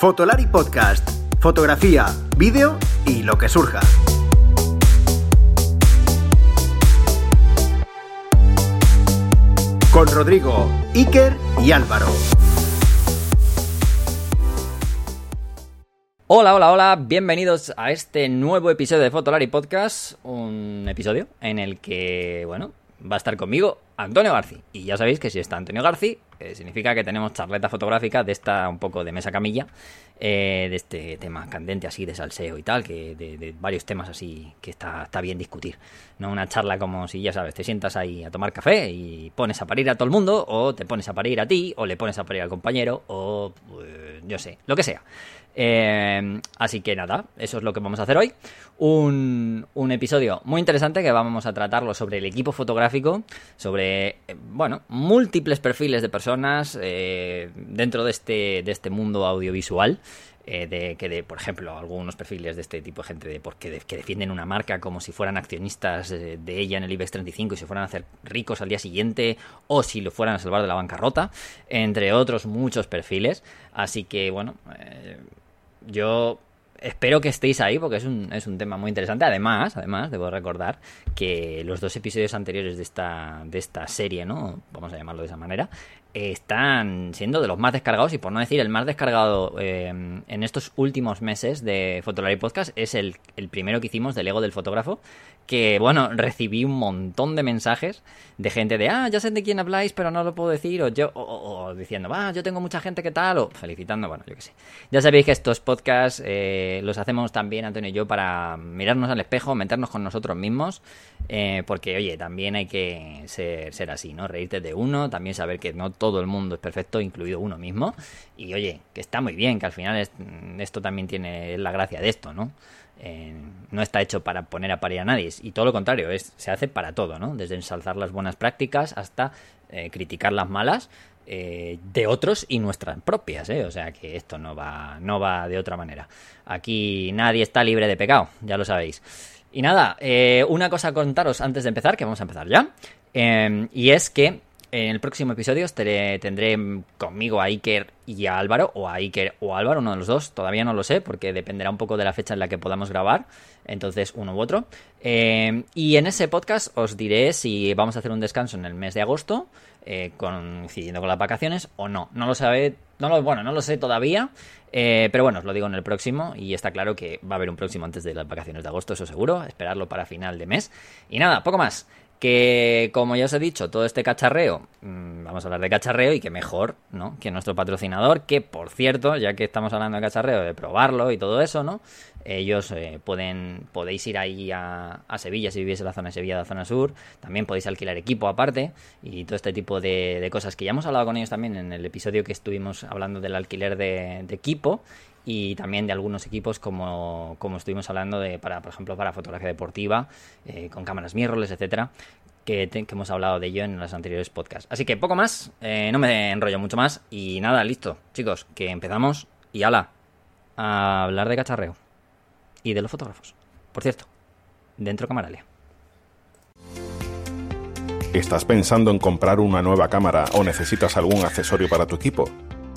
Fotolari Podcast. Fotografía, vídeo y lo que surja. Con Rodrigo, Iker y Álvaro. Hola, hola, hola, bienvenidos a este nuevo episodio de Fotolari Podcast, un episodio en el que, bueno, va a estar conmigo Antonio García. Y ya sabéis que si está Antonio García, eh, significa que tenemos charleta fotográfica de esta un poco de mesa camilla, eh, de este tema candente así de salseo y tal, que de, varios temas así que está, está, bien discutir. No una charla como si ya sabes, te sientas ahí a tomar café y pones a parir a todo el mundo, o te pones a parir a ti, o le pones a parir al compañero, o pues, yo sé, lo que sea. Eh, así que nada, eso es lo que vamos a hacer hoy. Un, episodio muy interesante que vamos a tratarlo sobre el equipo fotográfico, sobre, eh, bueno, múltiples perfiles de personas eh, dentro de este, de este mundo audiovisual. de que de, por ejemplo, algunos perfiles de este tipo de gente de, porque que defienden una marca como si fueran accionistas de, ella en el IBEX 35 y se fueran a hacer ricos al día siguiente o si lo fueran a salvar de la bancarrota, entre otros muchos perfiles. Así que, bueno, yo espero que estéis ahí porque es un, es un tema muy interesante. Además, además, debo recordar que los dos episodios anteriores de esta, de esta serie, ¿no? Vamos a llamarlo de esa manera, están siendo de los más descargados y por no decir el más descargado eh, en estos últimos meses de Fotolari Podcast es el, el primero que hicimos del ego del fotógrafo que, bueno, recibí un montón de mensajes de gente de, ah, ya sé de quién habláis, pero no lo puedo decir, o yo, o, diciendo, ah, yo tengo mucha gente que tal, o felicitando, bueno, yo qué sé. Ya sabéis que estos podcasts eh, los hacemos también, Antonio y yo, para mirarnos al espejo, meternos con nosotros mismos, eh, porque, oye, también hay que ser así, ¿no? Reírte de uno, también saber que no todo el mundo es perfecto, incluido uno mismo, y, oye, que está muy bien, que al final esto también tiene la gracia de esto, ¿no? Eh, no está hecho para poner a parir a nadie y todo lo contrario, es, se hace para todo, ¿no? Desde ensalzar las buenas prácticas hasta eh, criticar las malas eh, de otros y nuestras propias, O sea que esto no va, no va de otra manera. Aquí nadie está libre de pecado, ya lo sabéis. Y nada, una cosa a contaros antes de empezar, que vamos a empezar ya, y es que en el próximo episodio tendré conmigo a Iker y a Álvaro, o a Iker o Álvaro, uno de los dos, todavía no lo sé, porque dependerá un poco de la fecha en la que podamos grabar, entonces uno u otro. Eh, y en ese podcast os diré si vamos a hacer un descanso en el mes de agosto, eh, coincidiendo con las vacaciones, o no. No lo sabe, no lo, bueno, no lo sé todavía, eh, pero bueno, os lo digo en el próximo, y está claro que va a haber un próximo antes de las vacaciones de agosto, eso seguro, esperarlo para final de mes. Y nada, poco más que como ya os he dicho, todo este cacharreo, mm, vamos a hablar de cacharreo y que mejor, ¿no? Que nuestro patrocinador, que por cierto, ya que estamos hablando de cacharreo, de probarlo y todo eso, ¿no? Ellos eh, pueden, podéis ir ahí a, Sevilla si vivís en la zona de Sevilla, la zona sur, también podéis alquilar equipo aparte y todo este tipo de, cosas que ya hemos hablado con ellos también en el episodio que estuvimos hablando del alquiler de, equipo y también de algunos equipos como, como estuvimos hablando de para por ejemplo para fotografía deportiva eh, con cámaras mirrorless etcétera que, hemos hablado de ello en los anteriores podcasts así que poco más eh, no me enrollo mucho más y nada listo chicos que empezamos y ala a hablar de cacharreo y de los fotógrafos. Por cierto, dentro Camaralia. ¿Estás pensando en comprar una nueva cámara o necesitas algún accesorio para tu equipo?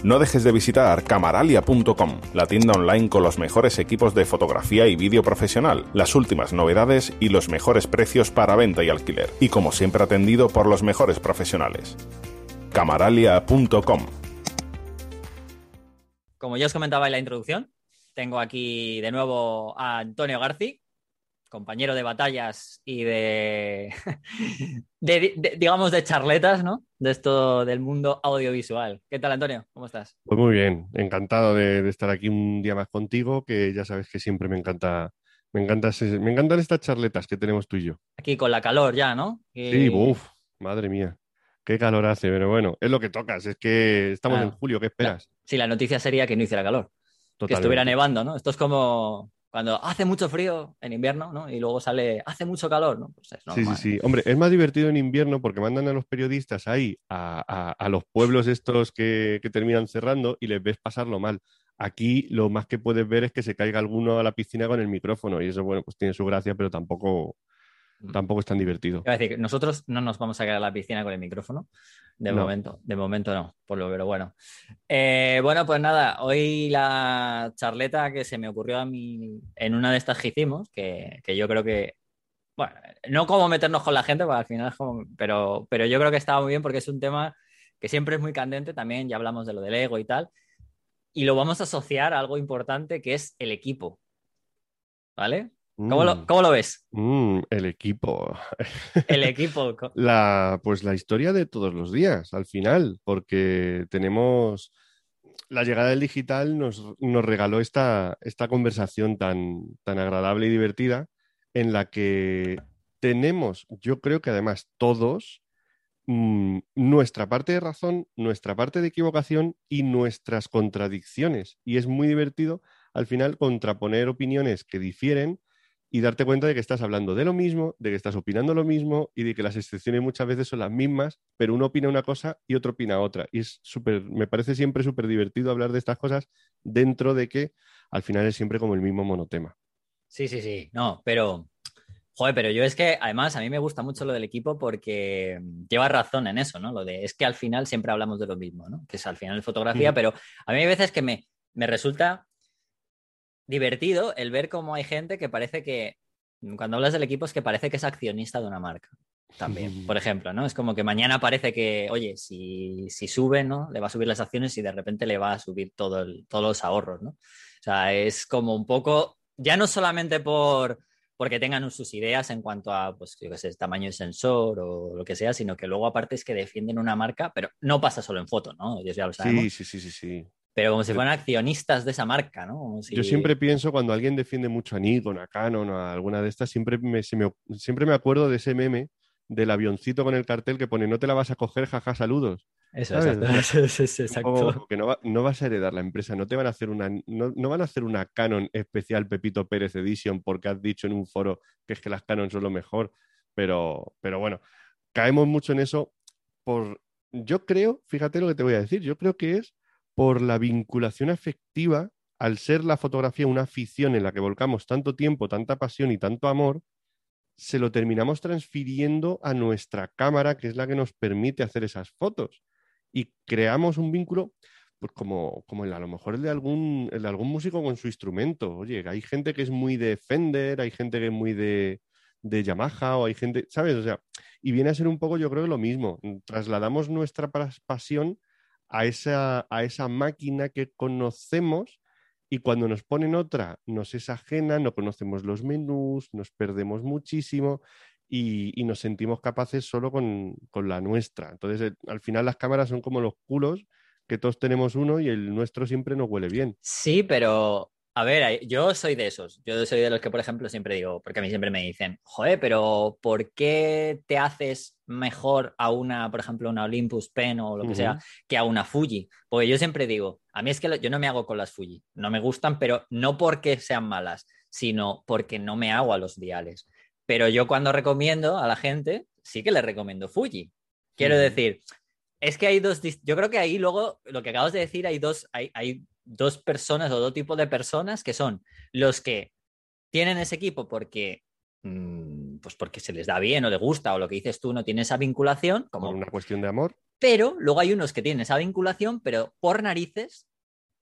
No dejes de visitar camaralia.com, la tienda online con los mejores equipos de fotografía y vídeo profesional, las últimas novedades y los mejores precios para venta y alquiler, y como siempre atendido por los mejores profesionales. camaralia.com Como ya os comentaba en la introducción, tengo aquí de nuevo a Antonio Garci, compañero de batallas y de, digamos, de charletas, ¿no? De esto del mundo audiovisual. ¿Qué tal, Antonio? ¿Cómo estás? Pues muy bien, encantado de, estar aquí un día más contigo, que ya sabes que siempre me encanta, me encanta, me encantan estas charletas que tenemos tú y yo. Aquí con la calor ya, ¿no? Sí, uff, madre mía. Qué calor hace, pero bueno, es lo que tocas, es que estamos en julio, ¿qué esperas? sí, la noticia sería que no hiciera calor que estuviera nevando, ¿no? Esto es como cuando hace mucho frío en invierno, ¿no? Y luego sale, hace mucho calor, ¿no? Pues sí, sí, sí. Hombre, es más divertido en invierno porque mandan a los periodistas ahí, a, los pueblos estos que, terminan cerrando y les ves pasarlo mal. Aquí lo más que puedes ver es que se caiga alguno a la piscina con el micrófono y eso, bueno, pues tiene su gracia, pero tampoco, tampoco es tan divertido. A decir, nosotros no nos vamos a quedar a la piscina con el micrófono. De No. momento, de momento no, por lo pero bueno. Eh, bueno, pues nada, hoy la charleta que se me ocurrió a mí en una de estas que hicimos, que, que yo creo que, bueno, no como meternos con la gente, porque al final es como, pero, pero yo creo que estaba muy bien porque es un tema que siempre es muy candente también, ya hablamos de lo del ego y tal, y lo vamos a asociar a algo importante que es el equipo. ¿Vale? ¿Cómo, lo, Mm, cómo lo ves? mm, el equipo. El equipo. La, pues la historia de todos los días, al final, porque tenemos la llegada del digital nos, nos regaló esta, esta conversación tan, tan agradable y divertida en la que tenemos, yo creo que además todos, mm, nuestra parte de razón, nuestra parte de equivocación y nuestras contradicciones. Y es muy divertido al final contraponer opiniones que difieren y darte cuenta de que estás hablando de lo mismo, de que estás opinando lo mismo y de que las excepciones muchas veces son las mismas, pero uno opina una cosa y otro opina otra. Y es súper, me parece siempre súper divertido hablar de estas cosas dentro de que al final es siempre como el mismo monotema. Sí, sí, sí. No, pero. Joder, pero yo es que además a mí me gusta mucho lo del equipo porque lleva razón en eso, ¿no? Lo de es que al final siempre hablamos de lo mismo, ¿no? Que es al final fotografía, Mm. pero a mí hay veces que me, me resulta divertido el ver cómo hay gente que parece que, cuando hablas del equipo, es que parece que es accionista de una marca. También, por ejemplo, ¿no? Es como que mañana parece que, oye, si, si sube, ¿no? Le va a subir las acciones y de repente le va a subir todo el- todos los ahorros, ¿no? O sea, es como un poco, ya no solamente por porque tengan sus ideas en cuanto a, pues, yo qué sé, tamaño de sensor o lo que sea, sino que luego aparte es que defienden una marca, pero no pasa solo en foto, ¿no? Ellos ya lo sabemos. Sí, sí, sí, sí, sí. Pero como si fueran accionistas de esa marca, ¿no? Como si- Yo siempre pienso cuando alguien defiende mucho a Nikon, a Canon o a alguna de estas, siempre me, se me- siempre me acuerdo de ese meme del avioncito con el cartel que pone no te la vas a coger, jaja, saludos. Eso, exacto. Un exacto. como que no, va- no vas a heredar la empresa, no te van a hacer una, no, no van a hacer una Canon especial Pepito Pérez Edition porque has dicho en un foro que es que las Canon son lo mejor, pero, pero bueno, caemos mucho en eso por, yo creo, fíjate lo que te voy a decir, yo creo que es por la vinculación afectiva, al ser la fotografía una afición en la que volcamos tanto tiempo, tanta pasión y tanto amor, se lo terminamos transfiriendo a nuestra cámara, que es la que nos permite hacer esas fotos. Y creamos un vínculo, pues como, como el, a lo mejor el de, algún, el de algún músico con su instrumento. Oye, hay gente que es muy de Fender, hay gente que es muy de, de Yamaha, o hay gente, ¿sabes? O sea, y viene a ser un poco, yo creo, lo mismo. Trasladamos nuestra pas- pasión a esa, a esa máquina que conocemos y cuando nos ponen otra nos es ajena, no conocemos los menús, nos perdemos muchísimo y, y nos sentimos capaces solo con, con la nuestra. Entonces, eh, al final las cámaras son como los culos, que todos tenemos uno y el nuestro siempre nos huele bien. Sí, pero a ver, yo soy de esos. Yo soy de los que, por ejemplo, siempre digo, porque a mí siempre me dicen, joder, pero ¿por qué te haces mejor a una, por ejemplo, una Olympus Pen o lo que sea, que a una Fuji? Porque yo siempre digo, a mí es que lo- yo no me hago con las Fuji, no me gustan, pero no porque sean malas, sino porque no me hago a los diales. Pero yo cuando recomiendo a la gente, sí que le recomiendo Fuji. Quiero decir, es que hay dos, yo creo que ahí luego, lo que acabas de decir, hay dos, hay, hay dos personas o dos tipos de personas que son los que tienen ese equipo porque, mm, pues porque se les da bien o le gusta o lo que dices tú no tiene esa vinculación, como, Por una cuestión de amor. pero luego hay unos que tienen esa vinculación, pero por narices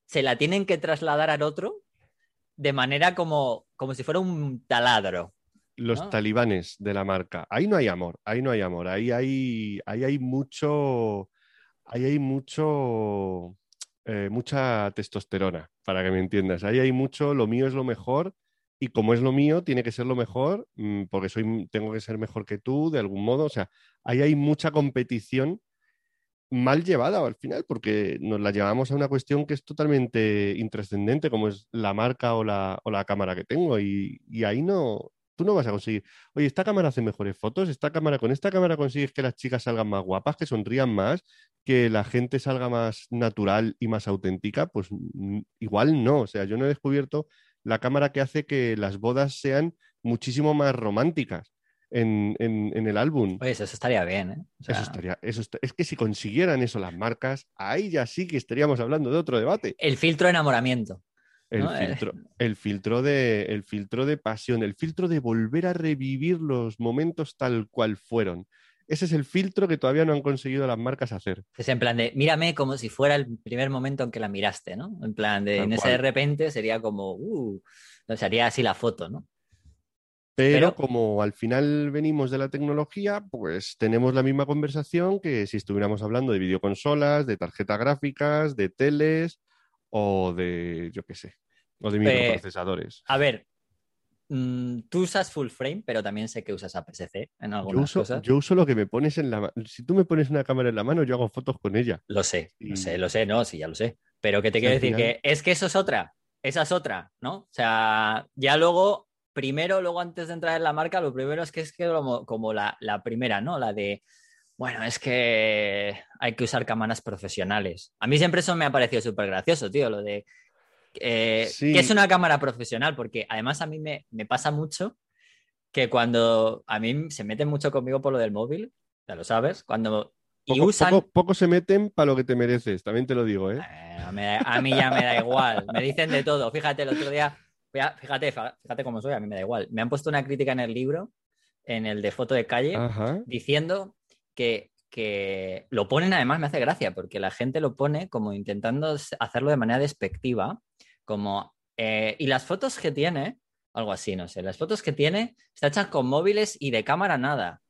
se la tienen que trasladar al otro de manera como, como si fuera un taladro. Los talibanes de la marca. Ahí no hay amor, ahí no hay amor. Ahí hay, ahí hay mucho, ahí hay mucho, eh, mucha testosterona, para que me entiendas. Ahí hay mucho, lo mío es lo mejor y como es lo mío, tiene que ser lo mejor mm, porque soy, tengo que ser mejor que tú de algún modo. O sea, ahí hay mucha competición mal llevada al final, porque nos la llevamos a una cuestión que es totalmente intrascendente, como es la marca o la, o la cámara que tengo. Y, y ahí no, tú no vas a conseguir. Oye, esta cámara hace mejores fotos, esta cámara, con esta cámara consigues que las chicas salgan más guapas, que sonrían más, que la gente salga más natural y más auténtica. Pues mm, igual no. O sea, yo no he descubierto la cámara que hace que las bodas sean muchísimo más románticas. En, en- en el álbum. Oye, eso estaría bien, ¿eh? O sea, Eso estaría, eso es que si consiguieran eso las marcas, ahí ya sí que estaríamos hablando de otro debate. El filtro de enamoramiento. El, ¿no? Eh, filtro, el, filtro de, el filtro de pasión, el filtro de volver a revivir los momentos tal cual fueron. Ese es el filtro que todavía no han conseguido las marcas hacer. Es en plan de, mírame como si fuera el primer momento en que la miraste, ¿no? En plan de, Tal en ese de repente sería como, uh, no, sería así la foto, ¿no? Pero, Pero- como al final venimos de la tecnología, pues tenemos la misma conversación que si estuviéramos hablando de videoconsolas, de tarjetas gráficas, de teles o de, yo qué sé, o de Pe- microprocesadores. A ver, mm, tú usas full frame, pero también sé que usas APS-C en Yo algunas uso, cosas. yo uso lo que me pones en la mano. Si tú me pones una cámara en la mano, yo hago fotos con ella. Lo sé, lo sé, lo sé, no, sí, ya lo sé. Pero que te quiero decir final- que es que eso es otra, esa es otra, ¿no? O sea, ya luego, primero, luego antes de entrar en la marca, lo primero es que es que como, como la, la primera, ¿no? La de, bueno, es que hay que usar cámaras profesionales. A mí siempre eso me ha parecido súper gracioso, tío, lo de, eh, Sí. ¿qué es una cámara profesional? Porque además a mí me, me pasa mucho que cuando a mí se meten mucho conmigo por lo del móvil, ya lo sabes, cuando... Y usan... poco- poco se meten para lo que te mereces, también te lo digo, ¿eh? Eh, da- a mí ya me da igual. Me dicen de todo. Fíjate, el otro día, fíjate, fíjate, fíjate cómo soy, a mí me da igual. Me han puesto una crítica en el libro, en el de foto de calle, Ajá. diciendo que, que lo ponen, además me hace gracia, porque la gente lo pone como intentando hacerlo de manera despectiva, como, eh, y las fotos que tiene, algo así, no sé, las fotos que tiene están hechas con móviles y de cámara nada.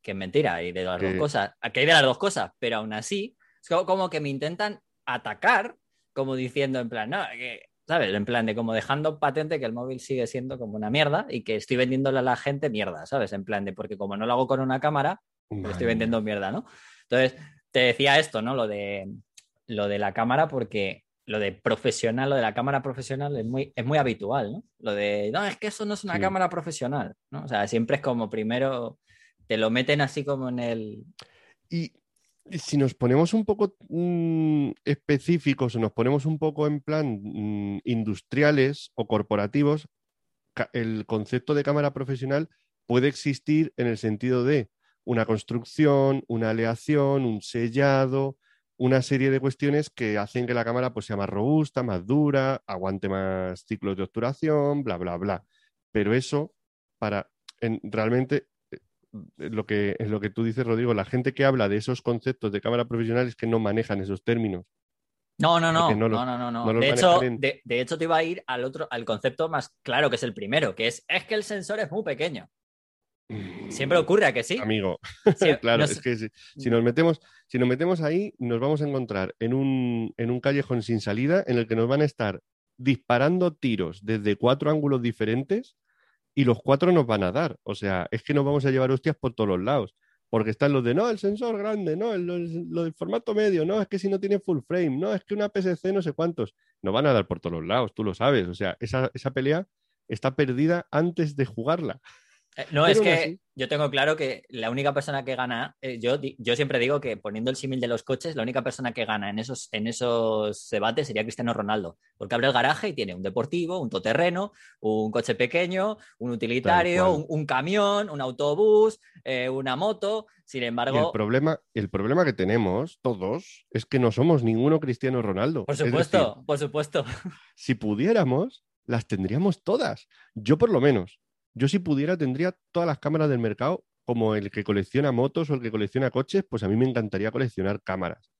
Que es mentira, y de las dos cosas, que hay de las dos cosas, pero aún así, es como, como que me intentan atacar, como diciendo en plan, no, que, ¿sabes? En plan de como dejando patente que el móvil sigue siendo como una mierda y que estoy vendiéndole a la gente mierda, ¿sabes? En plan de, porque como no lo hago con una cámara, estoy vendiendo mierda, ¿no? Entonces, te decía esto, ¿no? Lo de, lo de la cámara, porque lo de profesional, lo de la cámara profesional es muy, es muy habitual, ¿no? Lo de, no, es que eso no es una Sí. cámara profesional, ¿no? O sea, siempre es como primero, te lo meten así como en el... Y si nos ponemos un poco mm, específicos o nos ponemos un poco en plan mm, industriales o corporativos, el concepto de cámara profesional puede existir en el sentido de una construcción, una aleación, un sellado, una serie de cuestiones que hacen que la cámara pues, sea más robusta, más dura, aguante más ciclos de obturación, bla, bla, bla. Pero eso, para en- realmente eh, lo que, es lo que tú dices, Rodrigo, la gente que habla de esos conceptos de cámara profesional es que no manejan esos términos. No, no, no, no no, no, no, De hecho, de hecho, te iba a ir al otro, al concepto más claro, que es el primero, que es, es que el sensor es muy pequeño. Siempre ocurre, ¿a que sí? Amigo, Sie- claro, no es que si, si nos metemos, si nos metemos ahí, nos vamos a encontrar en un, en un callejón sin salida en el que nos van a estar disparando tiros desde cuatro ángulos diferentes y los cuatro nos van a dar. O sea, es que nos vamos a llevar hostias por todos los lados. Porque están los de, no, el sensor grande, no, el- el- lo del formato medio, no, es que si no tiene full frame, no, es que una PSC no sé cuántos. Nos van a dar por todos los lados, tú lo sabes. O sea, esa, esa pelea está perdida antes de jugarla. Eh, No, Pero es que así- yo tengo claro que la única persona que gana, eh, yo, di- yo siempre digo que poniendo el símil de los coches, la única persona que gana en esos, en esos debates sería CristianoRonaldo, porque abre el garaje y tiene un deportivo, un todoterreno, un coche pequeño, un utilitario, un, un camión, un autobús, eh, una moto. Sin Y el embargo, problema, el problema que tenemos todos es que no somos ninguno Cristiano Ronaldo. por decir, supuesto, por supuesto. si pudiéramos, las tendríamos todas. Yo por lo menos. Yo si pudiera tendría todas las cámaras del mercado, como el que colecciona motos o el que colecciona coches, pues a mí me encantaría coleccionar cámaras.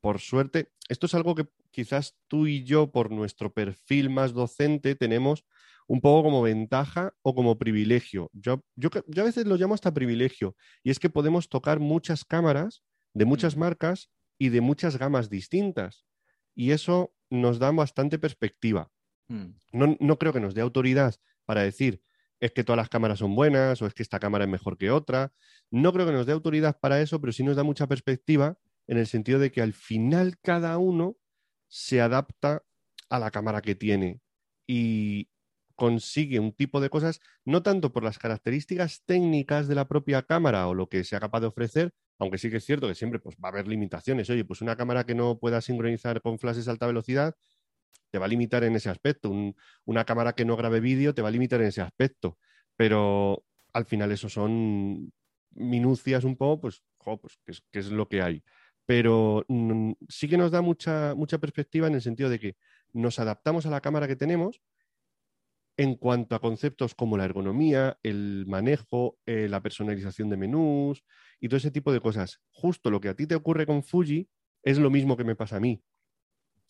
Por suerte, esto es algo que quizás tú y yo, por nuestro perfil más docente, tenemos un poco como ventaja o como privilegio. Yo, yo, yo a veces lo llamo hasta privilegio, y es que podemos tocar muchas cámaras de muchas marcas y de muchas gamas distintas. Y eso nos da bastante perspectiva. Mm. No, no creo que nos dé autoridad para decir es que todas las cámaras son buenas o es que esta cámara es mejor que otra. No creo que nos dé autoridad para eso, pero sí nos da mucha perspectiva en el sentido de que al final cada uno se adapta a la cámara que tiene y consigue un tipo de cosas, no tanto por las características técnicas de la propia cámara o lo que sea capaz de ofrecer, aunque sí que es cierto que siempre pues, va a haber limitaciones. Oye, pues una cámara que no pueda sincronizar con flashes a alta velocidad te va a limitar en ese aspecto. Un- una cámara que no grabe vídeo te va a limitar en ese aspecto. Pero al final eso son minucias un poco, pues, jo, pues que es, que es lo que hay. Pero mm, sí que nos da mucha, mucha perspectiva en el sentido de que nos adaptamos a la cámara que tenemos en cuanto a conceptos como la ergonomía, el manejo, eh, la personalización de menús y todo ese tipo de cosas. Justo lo que a ti te ocurre con Fuji es lo mismo que me pasa a mí.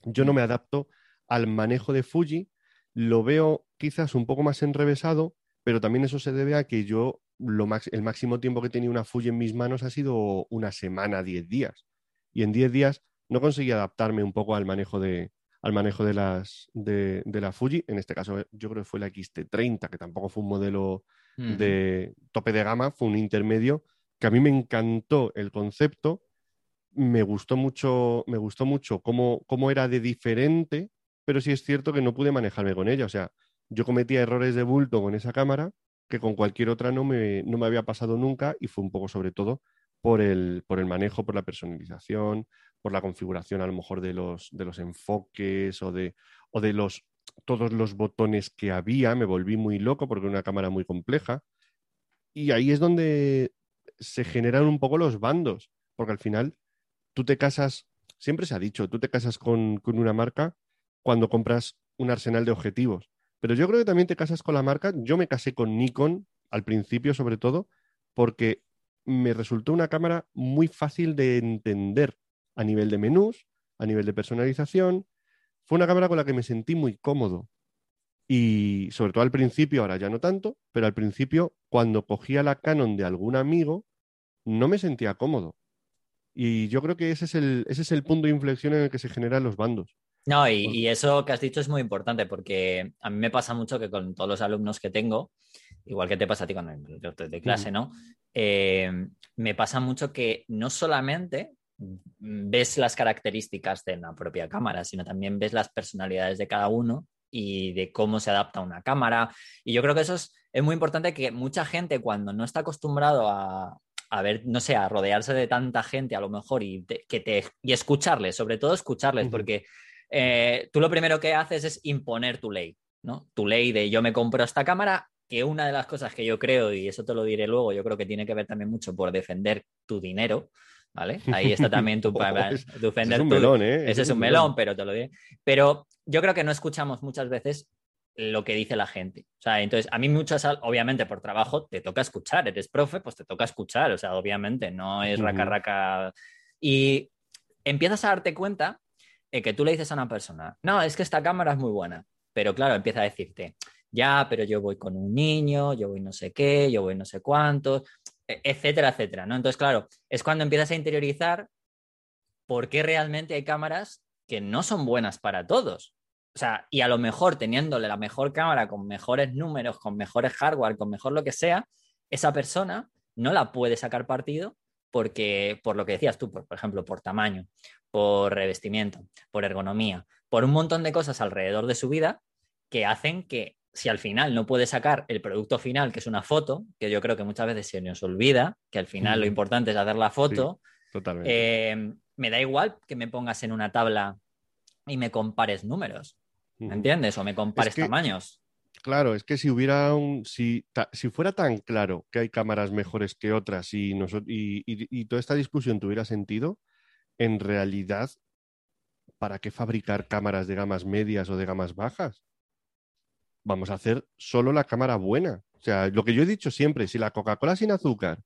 Yo no me adapto al manejo de Fuji, lo veo quizás un poco más enrevesado, pero también eso se debe a que yo lo el máximo tiempo que he tenido una Fuji en mis manos ha sido una semana, diez días. Y en diez días no conseguí adaptarme un poco al manejo de, al manejo de, las, de, la Fuji. En este caso, yo creo que fue la XT30, que tampoco fue un modelo de tope de gama, fue un intermedio, que a mí me encantó el concepto, me gustó mucho, me gustó mucho cómo, cómo era de diferente, pero sí es cierto que no pude manejarme con ella. O sea, yo cometía errores de bulto con esa cámara que con cualquier otra no me, no me había pasado nunca y fue un poco sobre todo por el, por el manejo, por la personalización, por la configuración a lo mejor de los, de los enfoques o de, o de los, todos los botones que había. Me volví muy loco porque era una cámara muy compleja. Y ahí es donde se generan un poco los bandos, porque al final tú te casas, siempre se ha dicho, tú te casas con, con una marca cuando compras un arsenal de objetivos. Pero yo creo que también te casas con la marca. Yo me casé con Nikon al principio, sobre todo, porque me resultó una cámara muy fácil de entender a nivel de menús, a nivel de personalización. Fue una cámara con la que me sentí muy cómodo. Y sobre todo al principio, ahora ya no tanto, pero al principio, cuando cogía la Canon de algún amigo, no me sentía cómodo. Y yo creo que ese es el, ese es el punto de inflexión en el que se generan los bandos. No, y, eso que has dicho es muy importante porque a mí me pasa mucho que con todos los alumnos que tengo, igual que te pasa a ti con el de clase, ¿no? Eh, me pasa mucho que no solamente ves las características de la propia cámara, sino también ves las personalidades de cada uno y de cómo se adapta una cámara. Y yo creo que eso es, muy importante que mucha gente cuando no está acostumbrado a, ver, no sé, a rodearse de tanta gente a lo mejor y, que te, y escucharles, sobre todo escucharles, porque eh, tú lo primero que haces es imponer tu ley, ¿no? Tu ley de yo me compro esta cámara, que una de las cosas que yo creo, y eso te lo diré luego, yo creo que tiene que ver también mucho por defender tu dinero, ¿vale? Ahí está también tu, defender es un melón, ¿eh? Ese es un melón, pero te lo diré. Pero yo creo que no escuchamos muchas veces lo que dice la gente. O sea, entonces a mí muchas, obviamente por trabajo te toca escuchar, eres profe, pues te toca escuchar, o sea, obviamente, no es raca raca. Y empiezas a darte cuenta de que tú le dices a una persona, no, es que esta cámara es muy buena, pero claro, empieza a decirte, ya, pero yo voy con un niño, yo voy no sé qué, yo voy no sé cuántos. E-, etcétera, etcétera, ¿no? Entonces, claro, es cuando empiezas a interiorizar por qué realmente hay cámaras que no son buenas para todos. O sea, y a lo mejor teniéndole la mejor cámara con mejores números, con mejores hardware, con mejor lo que sea, esa persona no la puede sacar partido porque, por lo que decías tú, por, por ejemplo, por tamaño, por revestimiento, por ergonomía, por un montón de cosas alrededor de su vida que hacen que si al final no puede sacar el producto final, que es una foto, que yo creo que muchas veces se nos olvida, que al final lo importante es hacer la foto, eh, me da igual que me pongas en una tabla y me compares números, ¿me entiendes? O me compares tamaños. Claro, es que si hubiera un, si, si, fuera tan claro que hay cámaras mejores que otras y, y, y toda esta discusión tuviera sentido, en realidad, ¿para qué fabricar cámaras de gamas medias o de gamas bajas? vamos a hacer solo la cámara buena. O sea, lo que yo he dicho siempre, si la Coca-Cola sin azúcar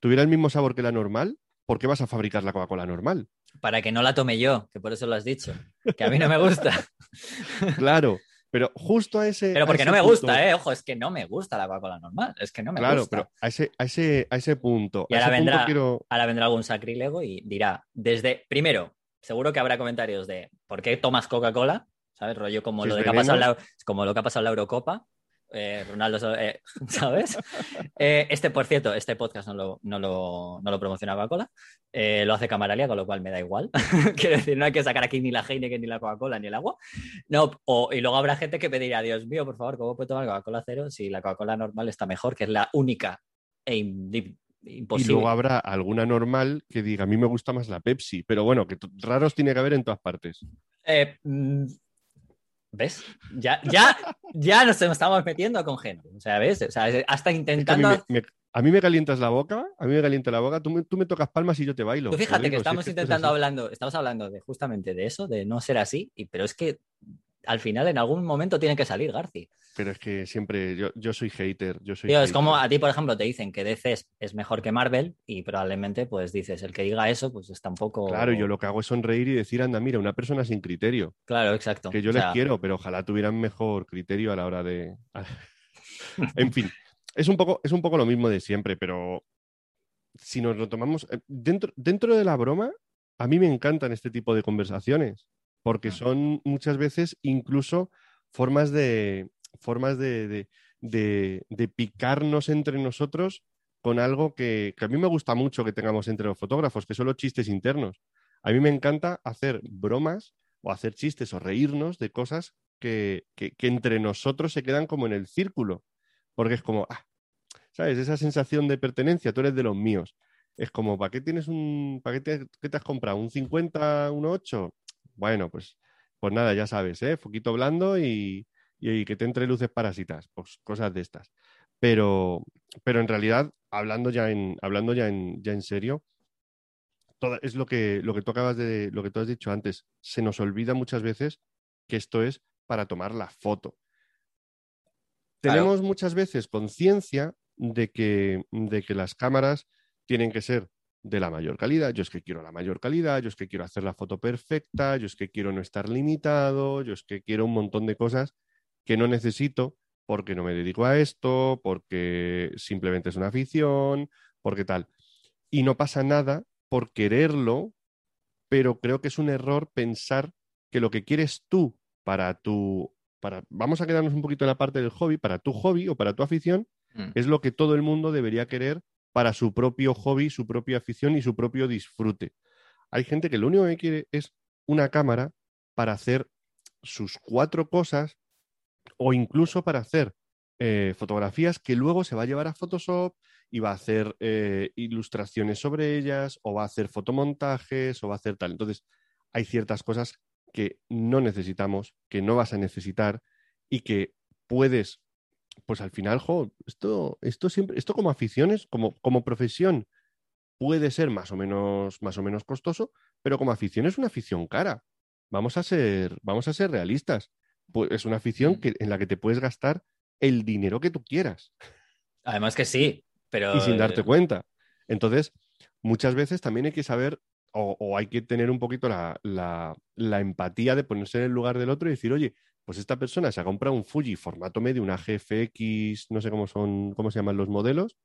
tuviera el mismo sabor que la normal, ¿por qué vas a fabricar la Coca-Cola normal? Para que no la tome yo, que por eso lo has dicho, que a mí no me gusta. claro, pero justo a ese. Pero porque no me gusta, ¿eh? Ojo, es que no me gusta la Coca-Cola normal, es que no me gusta. Claro, pero a ese, a ese, a ese punto. Y ahora, vendrá, ahora vendrá algún sacrílego y dirá, desde. Primero, seguro que habrá comentarios de ¿por qué tomas Coca-Cola? ¿sabes? Rollo como, lo, de que ha pasado la, como lo que ha pasado en la Eurocopa. Eh, Ronaldo, eh, ¿sabes? Eh, este, por cierto, este podcast no lo, no lo, no lo promociona Coca-Cola, lo hace Camaralia, con lo cual me da igual. Quiero decir, no hay que sacar aquí ni la Heineken, ni la Coca-Cola, ni el agua. No, y luego habrá gente que pedirá, Dios mío, por favor, ¿cómo puedo tomar Coca-Cola cero si la Coca-Cola normal está mejor, que es la única e imposible? Y luego habrá alguna normal que diga, a mí me gusta más la Pepsi, pero bueno, que raros tiene que haber en todas partes. Mm, ¿Ves? Ya, ya, ya nos estamos metiendo con género. O sea, ¿ves? O sea, hasta intentando. me, A mí me calientas la boca, a mí me calienta la boca, tú me, tú me tocas palmas y yo te bailo. Tú Te fíjate que si estamos es que esto es intentando hablando, estamos hablando de justamente de eso, de no ser así, y, pero es que al final en algún momento tiene que salir Garci. Pero es que siempre, yo, yo soy hater, yo soy Tío, es como a ti, por ejemplo, te dicen que DC es, es mejor que Marvel y probablemente pues dices, el que diga eso pues está un poco... Claro, yo lo que hago es sonreír y decir, anda, mira, una persona sin criterio. Claro, exacto. Que yo O sea, les quiero, pero ojalá tuvieran mejor criterio a la hora de. en fin, es un poco, es un poco lo mismo de siempre, pero si nos lo tomamos. eh, Dentro, dentro de la broma, a mí me encantan este tipo de conversaciones, porque son muchas veces incluso formas de. formas de, de- de- de picarnos entre nosotros con algo que, que a mí me gusta mucho que tengamos entre los fotógrafos, que son los chistes internos. A mí me encanta hacer bromas o hacer chistes o reírnos de cosas que, que- que entre nosotros se quedan como en el círculo. Porque es como, ah, ¿sabes? Esa sensación de pertenencia, tú eres de los míos. Es como, ¿para qué tienes un, para qué te, qué te has comprado? ¿Un 50, un 8? Bueno, pues, pues nada, ya sabes, ¿eh? Foquito blando y, y que te entre luces parásitas, pues cosas de estas. Pero, pero en realidad, hablando ya en, hablando ya en, ya en serio, es lo que, lo que tú acabas de, lo que tú has dicho antes. Se nos olvida muchas veces que esto es para tomar la foto. Claro. Tenemos muchas veces conciencia de que, de que las cámaras tienen que ser de la mayor calidad. Yo es que quiero la mayor calidad, yo es que quiero hacer la foto perfecta, yo es que quiero no estar limitado, yo es que quiero un montón de cosas que no necesito porque no me dedico a esto, porque simplemente es una afición, porque tal. Y no pasa nada por quererlo, pero creo que es un error pensar que lo que quieres tú para tu, para, vamos a quedarnos un poquito en la parte del hobby, para tu hobby o para tu afición, mm, es lo que todo el mundo debería querer para su propio hobby, su propia afición y su propio disfrute. Hay gente que lo único que quiere es una cámara para hacer sus cuatro cosas o incluso para hacer eh, fotografías que luego se va a llevar a Photoshop y va a hacer eh, ilustraciones sobre ellas o va a hacer fotomontajes o va a hacer tal. Entonces, hay ciertas cosas que no necesitamos, que no vas a necesitar y que puedes, pues al final, jo, esto, esto siempre, esto como aficiones, como, como profesión, puede ser más o menos, más o menos costoso, pero como afición es una afición cara. Vamos a ser, vamos a ser realistas. Pues es una afición Mm. que, en la que te puedes gastar el dinero que tú quieras Además que sí, pero... y sin darte cuenta. Entonces, muchas veces también hay que saber o, o hay que tener un poquito la, la- la empatía de ponerse en el lugar del otro y decir, oye, pues esta persona se ha comprado un Fuji formato medio, una GFX, no sé cómo son, cómo se llaman los modelos,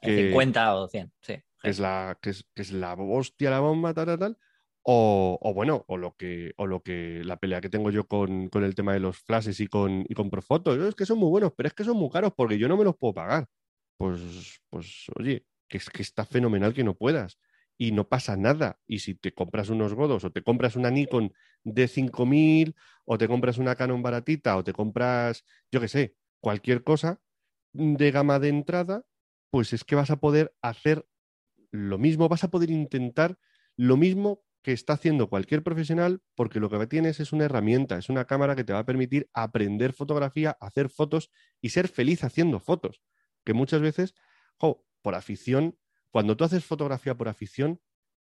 que- 50 o 100, sí. que es la, que es, que es la hostia, la bomba, tal, tal, tal. O, o bueno, o lo que, o lo que la pelea que tengo yo con, con el tema de los flashes y con, y con Profoto. Es que son muy buenos, pero es que son muy caros porque yo no me los puedo pagar. Pues, pues oye, que es que está fenomenal que no puedas. Y no pasa nada. Y si te compras unos godos o te compras una Nikon de 5000 o te compras una Canon baratita o te compras, yo qué sé, cualquier cosa de gama de entrada, pues es que vas a poder hacer lo mismo, vas a poder intentar lo mismo que está haciendo cualquier profesional, porque lo que tienes es una herramienta, es una cámara que te va a permitir aprender fotografía, hacer fotos y ser feliz haciendo fotos. Que muchas veces, jo, por afición, cuando tú haces fotografía por afición,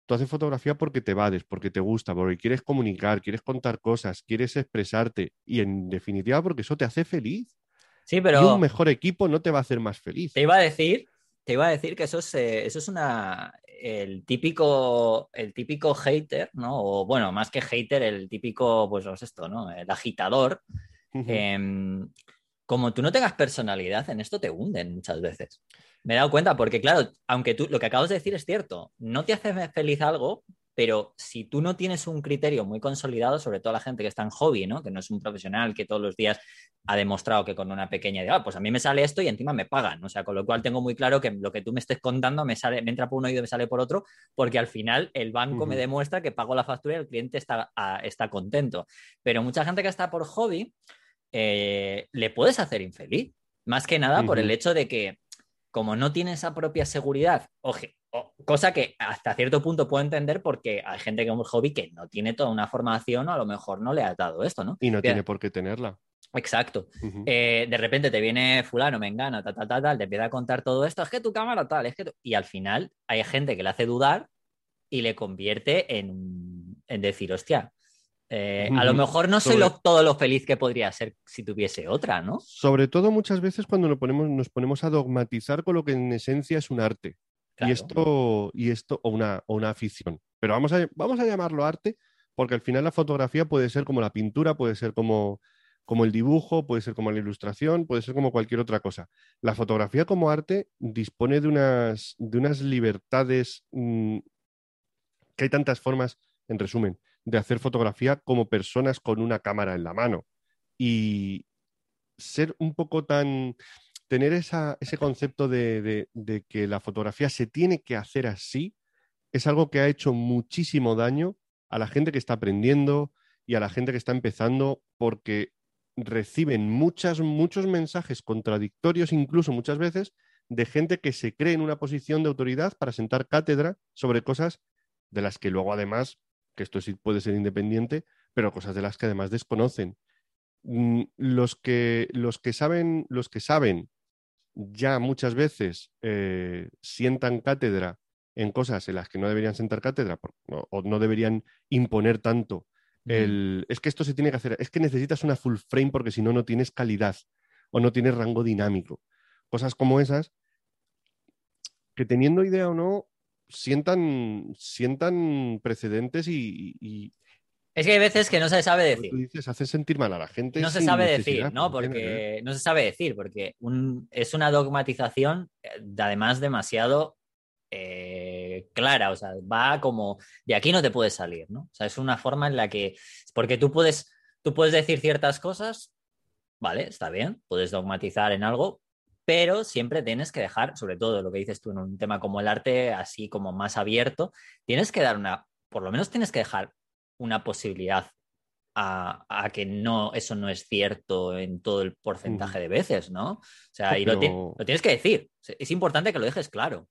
tú haces fotografía porque te vades, porque te gusta, porque quieres comunicar, quieres contar cosas, quieres expresarte y en definitiva porque eso te hace feliz. Sí, Y pero un mejor equipo no te va a hacer más feliz. te iba a decir, te iba a decir que eso es, eh, eso es una el típico, el típico hater, ¿no? O bueno, más que hater, el típico, pues esto, ¿no? El agitador. Como tú no tengas personalidad, en esto te hunden muchas veces. Me he dado cuenta porque, claro, aunque tú lo que acabas de decir es cierto, no te hace feliz algo, pero si tú no tienes un criterio muy consolidado, sobre todo la gente que está en hobby, ¿no? Que no es un profesional que todos los días ha demostrado que con una pequeña idea, "Ah, pues a mí me sale esto y encima me pagan. O sea, con lo cual tengo muy claro que lo que tú me estés contando me sale, me entra por un oído y me sale por otro, porque al final el banco me demuestra que pago la factura y el cliente está, ah, está contento. Pero mucha gente que está por hobby eh, le puedes hacer infeliz. Más que nada por el hecho de que, como no tiene esa propia seguridad, oje- o- cosa que hasta cierto punto puedo entender porque hay gente que es un hobby que no tiene toda una formación o a lo mejor no le ha dado esto, ¿no? Y no Bien. tiene por qué tenerla. Exacto. Eh, de repente te viene fulano, mengano, tal, tal, tal, tal, te empieza a contar todo esto, es que tu cámara tal, es que... tu-". Y al final hay gente que le hace dudar y le convierte en, en decir, hostia, eh, a lo mejor no soy Sobre- lo- todo lo feliz que podría ser si tuviese otra, ¿no? Sobre todo muchas veces cuando nos ponemos, nos ponemos a dogmatizar con lo que en esencia es un arte. Claro. Y esto, y esto o, una, o una afición. Pero vamos a, vamos a llamarlo arte porque al final la fotografía puede ser como la pintura, puede ser como, como el dibujo, puede ser como la ilustración, puede ser como cualquier otra cosa. La fotografía como arte dispone de unas, de unas libertades mm, que hay tantas formas, en resumen, de hacer fotografía como personas con una cámara en la mano. Y ser un poco tan tener ese concepto de, de- de que la fotografía se tiene que hacer así es algo que ha hecho muchísimo daño a la gente que está aprendiendo y a la gente que está empezando porque reciben muchas, muchos mensajes contradictorios, incluso muchas veces, de gente que se cree en una posición de autoridad para sentar cátedra sobre cosas de las que luego además, que esto sí puede ser independiente, pero cosas de las que además desconocen. Mm, Los que, los que saben, los que saben ya muchas veces eh, sientan cátedra en cosas en las que no deberían sentar cátedra por- o no deberían imponer tanto. El, es que esto se tiene que hacer, es que necesitas una full frame porque si no, no tienes calidad o no tienes rango dinámico. Cosas como esas que teniendo idea o no, sientan, sientan precedentes y, y- Es que hay veces que no se sabe decir. tú dices, hacen sentir mal a la gente. No se sabe decir, ¿no? Porque no se sabe decir, porque un- es una dogmatización eh, además demasiado eh, clara, o sea, va como de aquí no te puedes salir, ¿no? O sea, es una forma en la que, porque tú puedes, tú puedes decir ciertas cosas, vale, está bien, puedes dogmatizar en algo, pero siempre tienes que dejar, sobre todo lo que dices tú en un tema como el arte, así como más abierto, tienes que dar una, por lo menos tienes que dejar una posibilidad a, a que no, eso no es cierto en todo el porcentaje de veces, ¿no? O sea, Jo, y lo, ti- pero- lo tienes que decir. Es importante que lo dejes claro.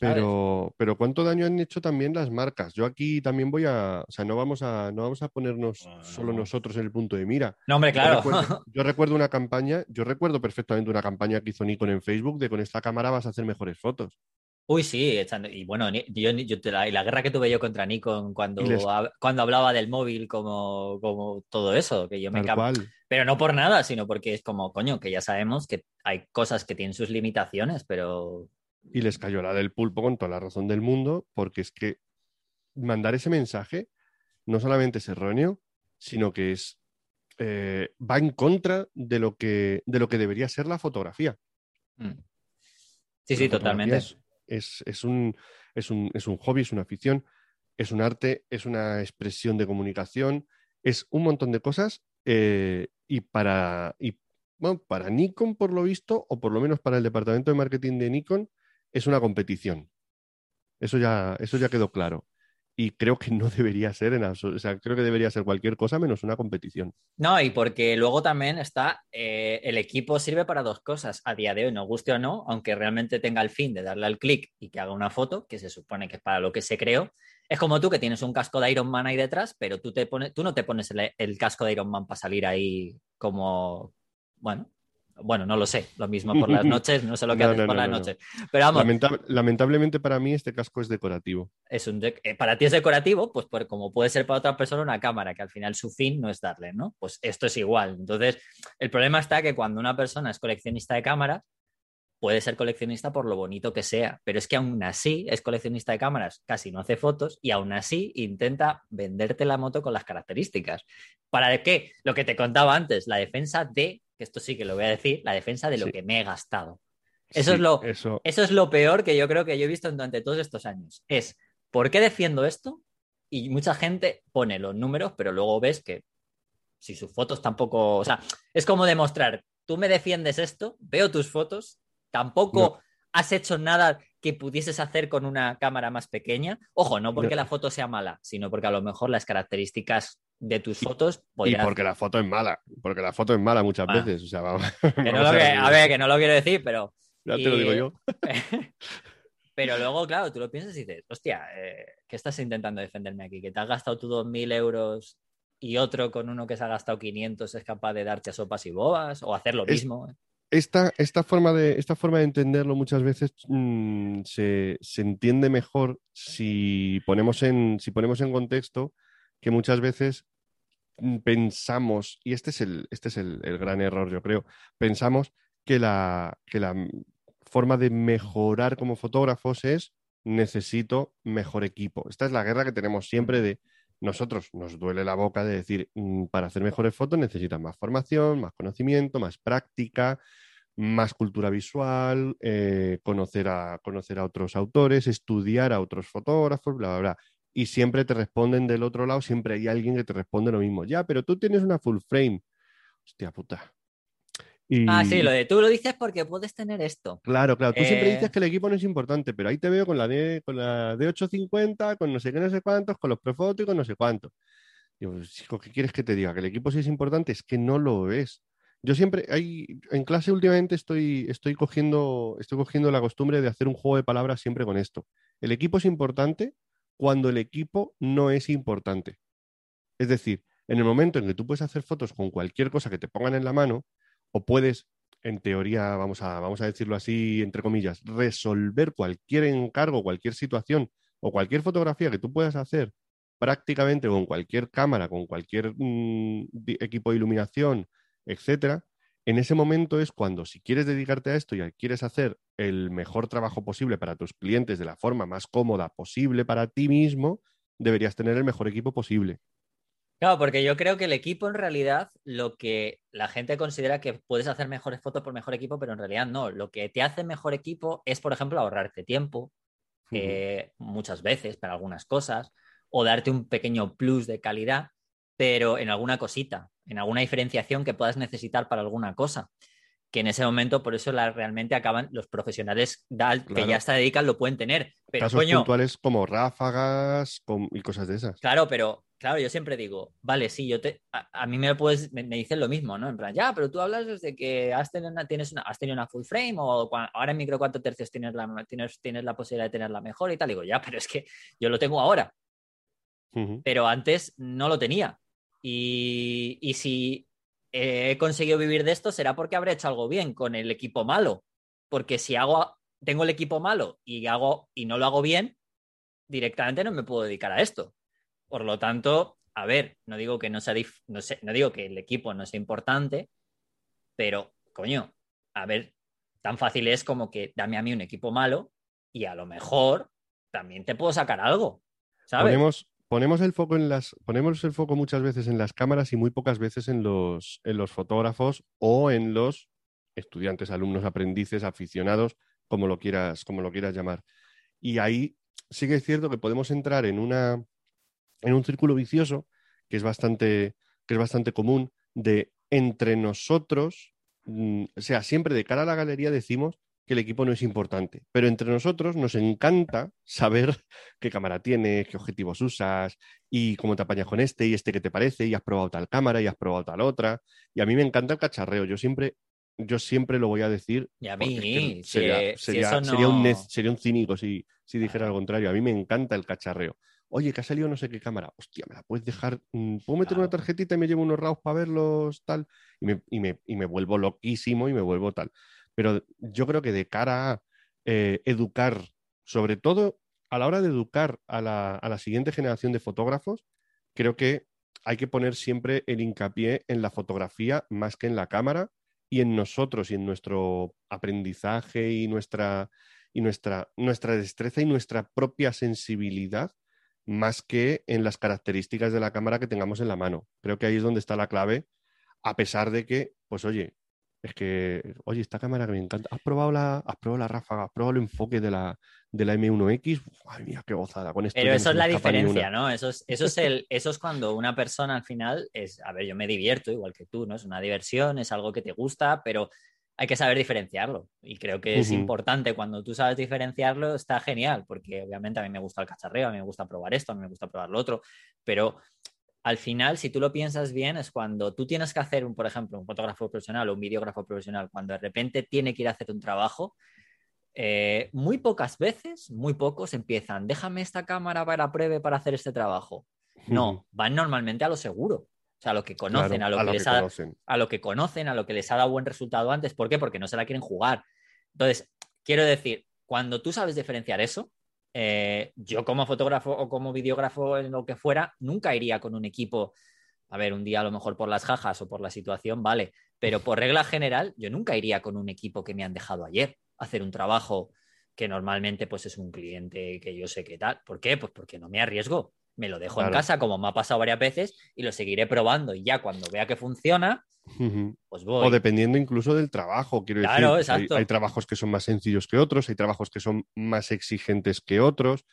Pero, pero cuánto daño han hecho también las marcas. Yo aquí también voy a, o sea, no vamos a, no vamos a ponernos No, no, solo no. nosotros en el punto de mira. No, hombre, Yo claro. recuerdo, yo recuerdo una campaña, yo recuerdo perfectamente una campaña que hizo Nikon en Facebook de con esta cámara vas a hacer mejores fotos. Uy, sí, y bueno, yo, yo te la, y la guerra que tuve yo contra Nikon cuando, les- cuando hablaba del móvil como, como todo eso, que yo me. Pero no por nada, sino porque es como, coño, que ya sabemos que hay cosas que tienen sus limitaciones, pero Y les cayó la del pulpo con toda la razón del mundo, porque es que mandar ese mensaje no solamente es erróneo, sino que es eh, va en contra de lo que, de lo que debería ser la fotografía. mm. sí, sí, fotografía totalmente. Es, es- es un, es, un, es un hobby, es una afición, es un arte, es una expresión de comunicación, es un montón de cosas. eh, y para, y, bueno, para Nikon, por lo visto, o por lo menos para el departamento de marketing de Nikon, es una competición. Eso ya, eso ya quedó claro. Y creo que no debería ser en absoluto. O sea, creo que debería ser cualquier cosa menos una competición. No, y porque luego también está, eh, el equipo sirve para dos cosas, a día de hoy, nos guste o no, aunque realmente tenga el fin de darle al clic y que haga una foto, que se supone que es para lo que se creó. Es como tú que tienes un casco de Iron Man ahí detrás, pero tú, te pones, tú no te pones el, el casco de Iron Man para salir ahí como, bueno, bueno, no lo sé, lo mismo por las noches, no sé lo que No, haces no, por no, las no, no. noches. Pero vamos, Lamenta- lamentablemente para mí este casco es decorativo. es un eh, para ti es decorativo, pues por, como puede ser para otra persona una cámara, que al final su fin no es darle, ¿no? Pues esto es igual. Entonces, el problema está que cuando una persona es coleccionista de cámaras, puede ser coleccionista por lo bonito que sea, pero es que aún así es coleccionista de cámaras, casi no hace fotos y aún así intenta venderte la moto con las características. ¿Para qué? Lo que te contaba antes, la defensa de, que esto sí que lo voy a decir, la defensa de lo Sí. que me he gastado. Eso Sí, es lo, Eso, eso es lo peor que yo creo que yo he visto durante todos estos años. Es, ¿por qué defiendo esto? Y mucha gente pone los números, pero luego ves que si sus fotos tampoco, o sea, es como demostrar, tú me defiendes esto, veo tus fotos, tampoco No. has hecho nada que pudieses hacer con una cámara más pequeña. Ojo, no porque No. la foto sea mala, sino porque a lo mejor las características de tus fotos Y porque la foto es mala, porque la foto es mala muchas veces. O sea, vamos, que no lo que- a ver, que no lo quiero decir, pero Ya te lo digo yo. Pero luego, claro, tú lo piensas y dices, hostia, eh, ¿qué estás intentando defenderme aquí? ¿Que te has gastado tú 2.000 euros y otro con uno que se ha gastado 500 es capaz de darte sopas y bobas o hacer lo mismo. Esta, esta, forma de, esta forma de entenderlo muchas veces mm, se, se, entiende mejor si ponemos, en, si ponemos en contexto que muchas veces mm, pensamos, y este es el, este es el, el gran error, yo creo, pensamos que la, que la forma de mejorar como fotógrafos es necesito mejor equipo. Esta es la guerra que tenemos siempre de nosotros nos duele la boca de decir, mm, para hacer mejores fotos necesitas más formación, más conocimiento, más práctica, más cultura visual, eh, conocer, a, conocer a otros autores, estudiar a otros fotógrafos, bla, bla, bla. Y siempre te responden del otro lado, siempre hay alguien que te responde lo mismo. Ya, pero tú tienes una full frame. Hostia puta. Ah, sí, lo de tú lo dices porque puedes tener esto. Claro, claro. Tú siempre dices eh, que el equipo no es importante, pero ahí te veo con la D, con la D850, con no sé qué, no sé cuántos, con los prefotos y con no sé cuántos. Digo, ¿qué quieres que te diga? ¿Que el equipo sí es importante? Es que no lo es. Yo siempre, hay, en clase últimamente estoy, estoy, cogiendo, estoy cogiendo la costumbre de hacer un juego de palabras siempre con esto. El equipo es importante cuando el equipo no es importante. Es decir, en el momento en que tú puedes hacer fotos con cualquier cosa que te pongan en la mano, o puedes, en teoría, vamos a, vamos a decirlo así, entre comillas, resolver cualquier encargo, cualquier situación o cualquier fotografía que tú puedas hacer prácticamente con cualquier cámara, con cualquier mm, equipo de iluminación, etcétera, en ese momento es cuando, si quieres dedicarte a esto y quieres hacer el mejor trabajo posible para tus clientes de la forma más cómoda posible para ti mismo, deberías tener el mejor equipo posible. Claro, porque yo creo que el equipo en realidad, lo que la gente considera que puedes hacer mejores fotos por mejor equipo, pero en realidad no. Lo que te hace mejor equipo es, por ejemplo, ahorrarte tiempo, eh, muchas veces para algunas cosas, o darte un pequeño plus de calidad, pero en alguna cosita, en alguna diferenciación que puedas necesitar para alguna cosa. Que en ese momento, por eso la, realmente acaban los profesionales que ya se dedican, lo pueden tener. Pero, Casos puntuales como ráfagas y cosas de esas. Claro, pero claro, yo siempre digo, vale, sí, yo te, a, mí me puedes, me, dicen lo mismo, ¿no? En plan, ya, pero tú hablas desde que has tenido una, tienes una, has tenido una full frame o ahora en micro cuatro tercios tienes la, tienes, tienes la posibilidad de tenerla mejor y tal. Digo, ya, pero es que yo lo tengo ahora. Pero antes no lo tenía. Y, y si he conseguido vivir de esto, será porque habré hecho algo bien con el equipo malo. Porque si hago, tengo el equipo malo y hago y no lo hago bien, directamente no me puedo dedicar a esto. Por lo tanto, a ver, no digo que no sea, no, sé, no digo que el equipo no sea importante, pero coño, a ver, tan fácil es como que dame a mí un equipo malo y a lo mejor también te puedo sacar algo. ¿sabes? Ponemos, el foco en las, ponemos el foco muchas veces en las cámaras y muy pocas veces en los, en los fotógrafos o en los estudiantes, alumnos, aprendices, aficionados, como lo quieras, como lo quieras llamar. Y ahí sí que es cierto que podemos entrar en una, en un círculo vicioso que es bastante, que es bastante común de entre nosotros, mm, o sea, siempre de cara a la galería decimos que el equipo no es importante, pero entre nosotros nos encanta saber qué cámara tienes, qué objetivos usas y cómo te apañas con este y este que te parece y has probado tal cámara y has probado tal otra. Y a mí me encanta el cacharreo. Yo siempre, yo siempre lo voy a decir. Y a mí, sería, sería, un, sería un cínico si, si dijera lo contrario. A mí me encanta el cacharreo oye, que ha salido no sé qué cámara, hostia, me la puedes dejar, mm, puedo meter una tarjetita y me llevo unos RAWs para verlos, tal, y me, y, me, y me, vuelvo loquísimo y me vuelvo tal. Pero yo creo que de cara a eh, educar, sobre todo a la hora de educar a la, a la siguiente generación de fotógrafos, creo que hay que poner siempre el hincapié en la fotografía más que en la cámara y en nosotros y en nuestro aprendizaje y nuestra, y nuestra, nuestra destreza y nuestra propia sensibilidad más que en las características de la cámara que tengamos en la mano. Creo que ahí es donde está la clave, a pesar de que, pues oye, es que, oye, esta cámara que me encanta, ¿has probado la, has probado la ráfaga, has probado el enfoque de la, de la M1X? Ay, mía, qué gozada con esto. Pero eso es la diferencia, ¿no? Eso es, eso, es el, eso es cuando una persona al final es, a ver, yo me divierto igual que tú, ¿no? Es una diversión, es algo que te gusta, pero hay que saber diferenciarlo. Y creo que es importante cuando tú sabes diferenciarlo, está genial, porque obviamente a mí me gusta el cacharreo, a mí me gusta probar esto, a mí me gusta probar lo otro, pero al final, si tú lo piensas bien, es cuando tú tienes que hacer, un, por ejemplo, un fotógrafo profesional o un videógrafo profesional, cuando de repente tiene que ir a hacer un trabajo, eh, muy pocas veces, muy pocos empiezan, déjame esta cámara para pruebe para hacer este trabajo. No, van normalmente a lo seguro. O sea, a lo que conocen, Claro, a, lo que les ha, conocen. a lo que conocen, a lo que les ha dado buen resultado antes. ¿Por qué? Porque no se la quieren jugar. Entonces, quiero decir, cuando tú sabes diferenciar eso, eh, yo como fotógrafo o como videógrafo, en lo que fuera, nunca iría con un equipo. A ver, un día a lo mejor por las jajas o por la situación, vale. Pero por regla general, yo nunca iría con un equipo que me han dejado ayer a hacer un trabajo que normalmente pues es un cliente que yo sé qué tal. ¿Por qué? Pues porque no me arriesgo. Me lo dejo en casa como me ha pasado varias veces y lo seguiré probando y ya cuando vea que funciona, pues voy. O dependiendo incluso del trabajo, quiero Claro, decir. Hay, exacto. hay trabajos que son más sencillos que otros, hay trabajos que son más exigentes que otros.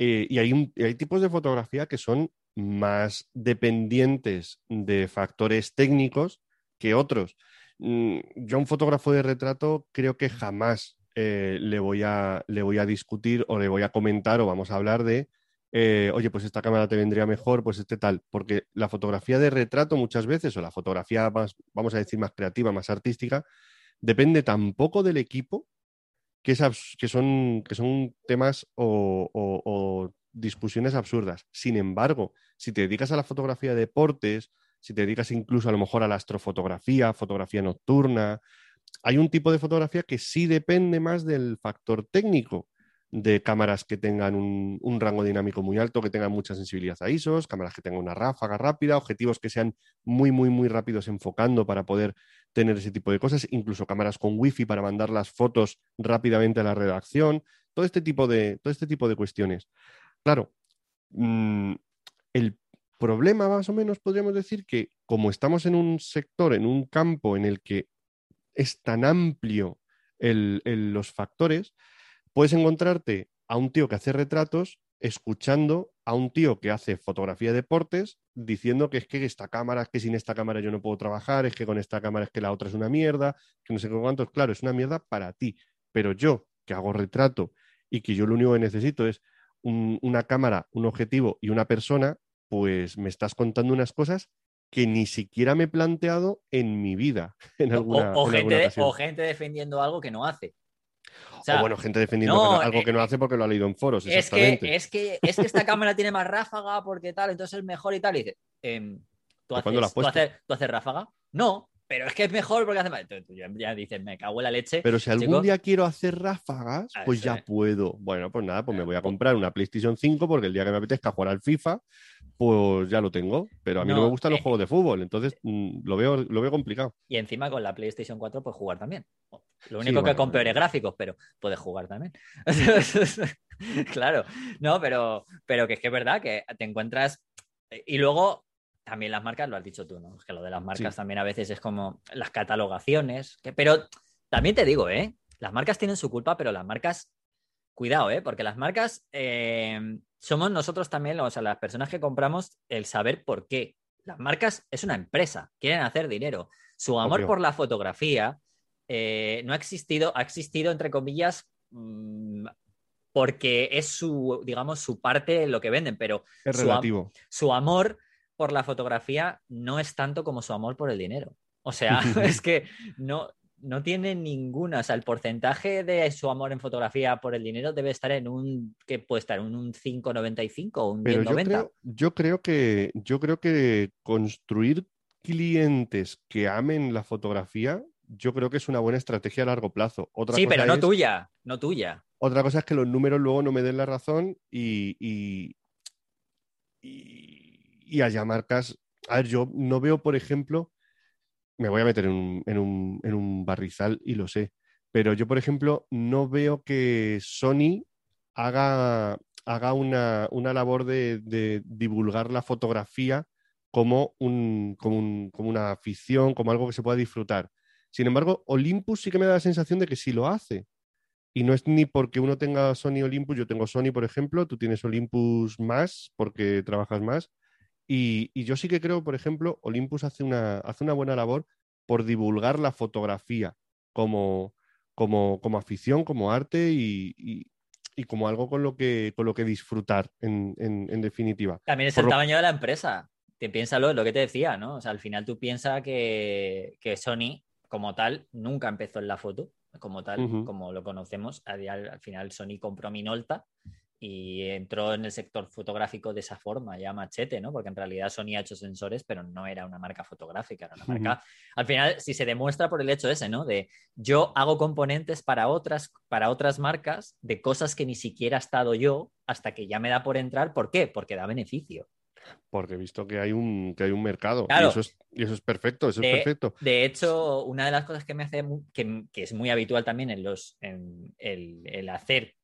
eh, y hay, un- hay tipos de fotografía que son más dependientes de factores técnicos que otros. Mm, Yo a un fotógrafo de retrato creo que jamás eh, le, voy a, le voy a discutir o le voy a comentar o vamos a hablar de, eh, oye, pues esta cámara te vendría mejor, pues este tal, porque la fotografía de retrato muchas veces, o la fotografía más, vamos a decir, más creativa, más artística, depende tan poco del equipo que, es que, son, que son temas o, o- o discusiones absurdas. Sin embargo, si te dedicas a la fotografía de deportes, si te dedicas incluso a lo mejor a la astrofotografía, fotografía nocturna, hay un tipo de fotografía que sí depende más del factor técnico de cámaras que tengan un, un rango dinámico muy alto, que tengan mucha sensibilidad a ISOs, cámaras que tengan una ráfaga rápida, objetivos que sean muy, muy, muy rápidos enfocando para poder tener ese tipo de cosas, incluso cámaras con wifi para mandar las fotos rápidamente a la redacción, todo este tipo de, todo este tipo de cuestiones. Claro, mm, el problema más o menos podríamos decir que como estamos en un sector, en un campo en el que es tan amplio el- el- los factores, puedes encontrarte a un tío que hace retratos escuchando a un tío que hace fotografía de deportes diciendo que es que esta cámara, es que sin esta cámara yo no puedo trabajar, es que con esta cámara es que la otra es una mierda, que no sé cuántos. Claro, es una mierda para ti, pero yo que hago retrato y que yo lo único que necesito es un- una cámara, un objetivo y una persona, pues me estás contando unas cosas que ni siquiera me he planteado en mi vida. En alguna, o, en gente alguna o gente defendiendo algo que no hace. O bueno, gente defendiendo no, que- algo eh, que no hace porque lo ha leído en foros, es que, exactamente. es, que, es que esta cámara tiene más ráfaga porque tal, entonces es mejor y tal. Y dices, em, ¿tú, ¿Pero cuándo la haces, has ¿tú, puesto? haces, tú haces ráfaga? No, pero es que es mejor porque hace más. Ya, ya dices, me cago en la leche. Pero si algún chico. día quiero hacer ráfagas, Ah, pues ya es. puedo. Bueno, pues nada, pues me voy a pues- comprar una PlayStation 5 porque el día que me apetezca jugar al FIFA, pues ya lo tengo. Pero a mí no, No, me gustan los eh, juegos de fútbol, entonces mm, lo, veo, lo veo complicado. Y encima con la PlayStation 4 puedes jugar también. Lo Sí, único que bueno, con peores gráficos, pero puedes jugar también. claro, no, pero, pero que es que es verdad que te encuentras. Y luego también las marcas, lo has dicho tú, ¿no? Es que lo de las marcas Sí. también a veces es como las catalogaciones. Que, pero también te digo, ¿eh? Las marcas tienen su culpa, pero las marcas. Cuidado, ¿eh? Porque las marcas eh, somos nosotros también, o sea, las personas que compramos, el saber por qué. Las marcas es una empresa, quieren hacer dinero. Su amor Obvio. por la fotografía eh, no ha existido, ha existido entre comillas mm, porque es su, digamos, su parte lo que venden, pero Es su, am- relativo. su amor por la fotografía no es tanto como su amor por el dinero. O sea, es que no, no tiene ninguna, o sea, el porcentaje de su amor en fotografía por el dinero debe estar en un, que puede estar en un 5,95 o un Pero yo 10,90. creo, yo creo que yo creo que construir clientes que amen la fotografía, yo creo que es una buena estrategia a largo plazo. Otra Sí, cosa pero no es- tuya, no tuya. Otra cosa es que los números luego no me den la razón y, y, y- y haya marcas. A ver, yo no veo, por ejemplo, me voy a meter en un, en un- en un barrizal y lo sé, pero yo, por ejemplo, no veo que Sony haga, haga una, una labor de, de divulgar la fotografía como, un, como, un- como una afición, como algo que se pueda disfrutar. Sin embargo, Olympus sí que me da la sensación de que sí lo hace. Y no es ni porque uno tenga Sony Olympus, yo tengo Sony, por ejemplo, tú tienes Olympus más porque trabajas más. Y, y yo sí que creo, por ejemplo, Olympus hace una, hace una buena labor por divulgar la fotografía como, como, como afición, como arte y, y- y como algo con lo que, con lo que disfrutar, en, en- en definitiva. También es Por el lo- tamaño de la empresa. Te piénsalo, lo que te decía, ¿no? O sea, al final tú piensas que, que Sony, como tal, nunca empezó en la foto, como tal, como lo conocemos. A día- Al, final Sony compró Minolta y entró en el sector fotográfico de esa forma, ya machete, ¿no? Porque en realidad Sony ha hecho sensores, pero no era una marca fotográfica, era una marca. Al final, si se demuestra por el hecho ese, ¿no? De yo hago componentes para otras, para otras marcas de cosas que ni siquiera he estado yo hasta que ya me da por entrar. ¿Por qué? Porque da beneficio. Porque he visto que hay un, que hay un mercado. Y, eso es, y, eso es, perfecto, eso de, es perfecto. De hecho, una de las cosas que me hace, que, que es muy habitual también en los, en el, el hacer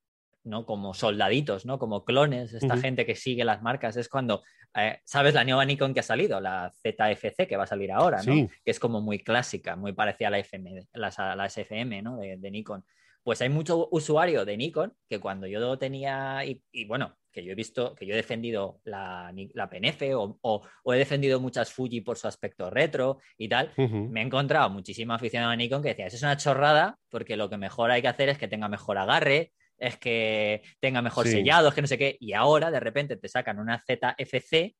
¿no? Como soldaditos, ¿no? Como clones, esta uh -huh. gente que sigue las marcas, es cuando, eh, ¿sabes la nueva Nikon que ha salido? La ZFC que va a salir ahora, ¿no? Sí. Que es como muy clásica, muy parecida a la, FM, la, la SFM, ¿no? De, de, Nikon. Pues hay mucho usuario de Nikon que cuando yo tenía, y, y bueno, que yo he visto, que yo he defendido la, la PNF o, o, o, he defendido muchas Fuji por su aspecto retro y tal, uh -huh. me he encontrado muchísima aficionado a Nikon que decía, eso es una chorrada porque lo que mejor hay que hacer es que tenga mejor agarre, es que tenga mejor sí. sellado, es que no sé qué. Y ahora de repente te sacan una ZFC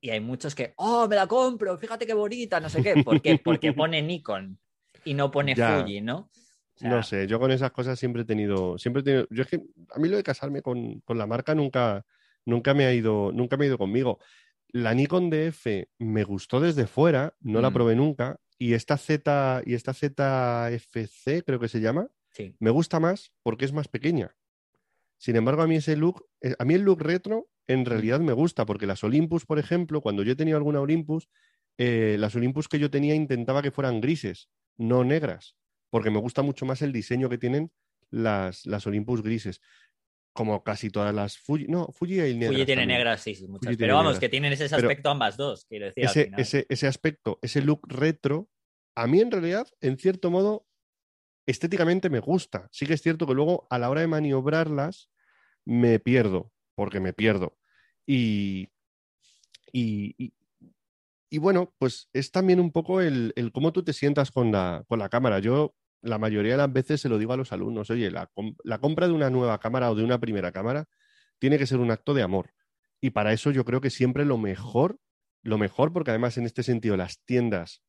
y hay muchos que, oh, me la compro, fíjate qué bonita, no sé qué. ¿Por qué? Porque pone Nikon y no pone ya. Fuji, ¿no? O sea, no sé, yo con esas cosas siempre he tenido, siempre he tenido, yo es que a mí lo de casarme con, con la marca nunca, nunca me ha ido, nunca me ha ido conmigo. La Nikon DF me gustó desde fuera, no mm. la probé nunca, y esta Z y esta ZFC creo que se llama, sí. me gusta más porque es más pequeña. Sin embargo, a mí ese look, eh, a mí el look retro en realidad me gusta, porque las Olympus, por ejemplo, cuando yo he tenido alguna Olympus, eh, las Olympus que yo tenía intentaba que fueran grises, no negras, porque me gusta mucho más el diseño que tienen las, las Olympus grises. Como casi todas las Fuji. No, Fuji hay negras. Fuji tiene también. negras, sí, muchas. Pero vamos, negras. que tienen ese aspecto pero ambas dos, quiero decir. Ese, ese, ese aspecto, ese look retro, a mí en realidad, en cierto modo, estéticamente me gusta. Sí que es cierto que luego a la hora de maniobrarlas me pierdo, porque me pierdo. Y, y, y, bueno, pues es también un poco el, el, cómo tú te sientas con la, con la cámara. Yo la mayoría de las veces se lo digo a los alumnos, oye, la, la compra de una nueva cámara o de una primera cámara tiene que ser un acto de amor. Y para eso yo creo que siempre lo mejor, lo mejor, porque además en este sentido las tiendas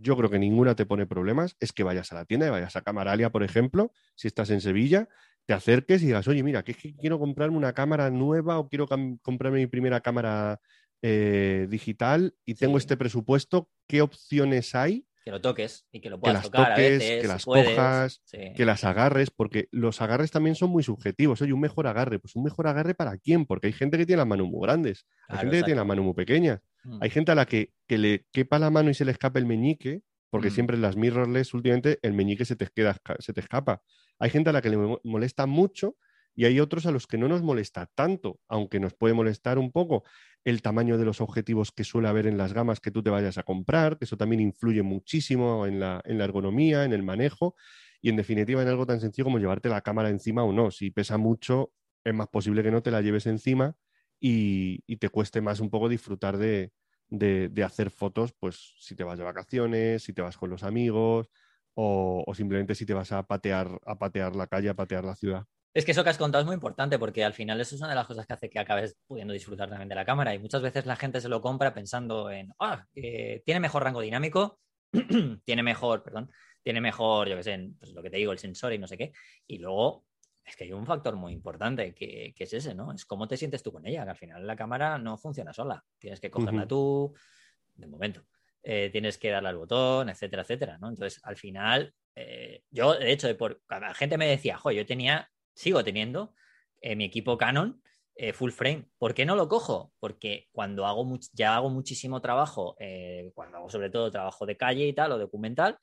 yo creo que ninguna te pone problemas, es que vayas a la tienda y vayas a Camaralia, por ejemplo, si estás en Sevilla, te acerques y digas, oye, mira, que es que quiero comprarme una cámara nueva o quiero comprarme mi primera cámara eh, digital y tengo sí. este presupuesto, ¿qué opciones hay? Que lo toques y que lo puedas que las tocar toques, a veces, que las si cojas, Sí. que las agarres, porque los agarres también son muy subjetivos. Oye, un mejor agarre, pues un mejor agarre para quién, porque hay gente que tiene las manos muy grandes, hay Claro, gente que tiene las manos muy pequeñas, Mm. hay gente a la que, que le quepa la mano y se le escape el meñique, porque Mm. siempre en las mirrorless últimamente el meñique se te, queda, se te escapa. Hay gente a la que le mo- molesta mucho y hay otros a los que no nos molesta tanto, aunque nos puede molestar un poco el tamaño de los objetivos que suele haber en las gamas que tú te vayas a comprar, que eso también influye muchísimo en la, en la ergonomía, en el manejo y en definitiva en algo tan sencillo como llevarte la cámara encima o no. Si pesa mucho, es más posible que no te la lleves encima y, te cueste más un poco disfrutar de, de, de, hacer fotos, pues si te vas de vacaciones, si te vas con los amigos o, o simplemente si te vas a patear, a patear la calle, a patear la ciudad. Es que eso que has contado es muy importante porque al final eso es una de las cosas que hace que acabes pudiendo disfrutar también de la cámara y muchas veces la gente se lo compra pensando en, ah, eh, tiene mejor rango dinámico, tiene mejor, perdón, tiene mejor, yo qué sé, pues lo que te digo, el sensor y no sé qué, y luego es que hay un factor muy importante que, que es ese, ¿no? Es cómo te sientes tú con ella, que al final la cámara no funciona sola, tienes que cogerla uh -huh. tú, de momento. Eh, tienes que darle al botón, etcétera, etcétera, ¿no? Entonces, al final, eh, yo, de hecho, por, la gente me decía, jo, yo tenía sigo teniendo eh, mi equipo Canon eh, full frame. ¿Por qué no lo cojo? Porque cuando hago ya hago muchísimo trabajo, eh, cuando hago sobre todo trabajo de calle y tal, o documental,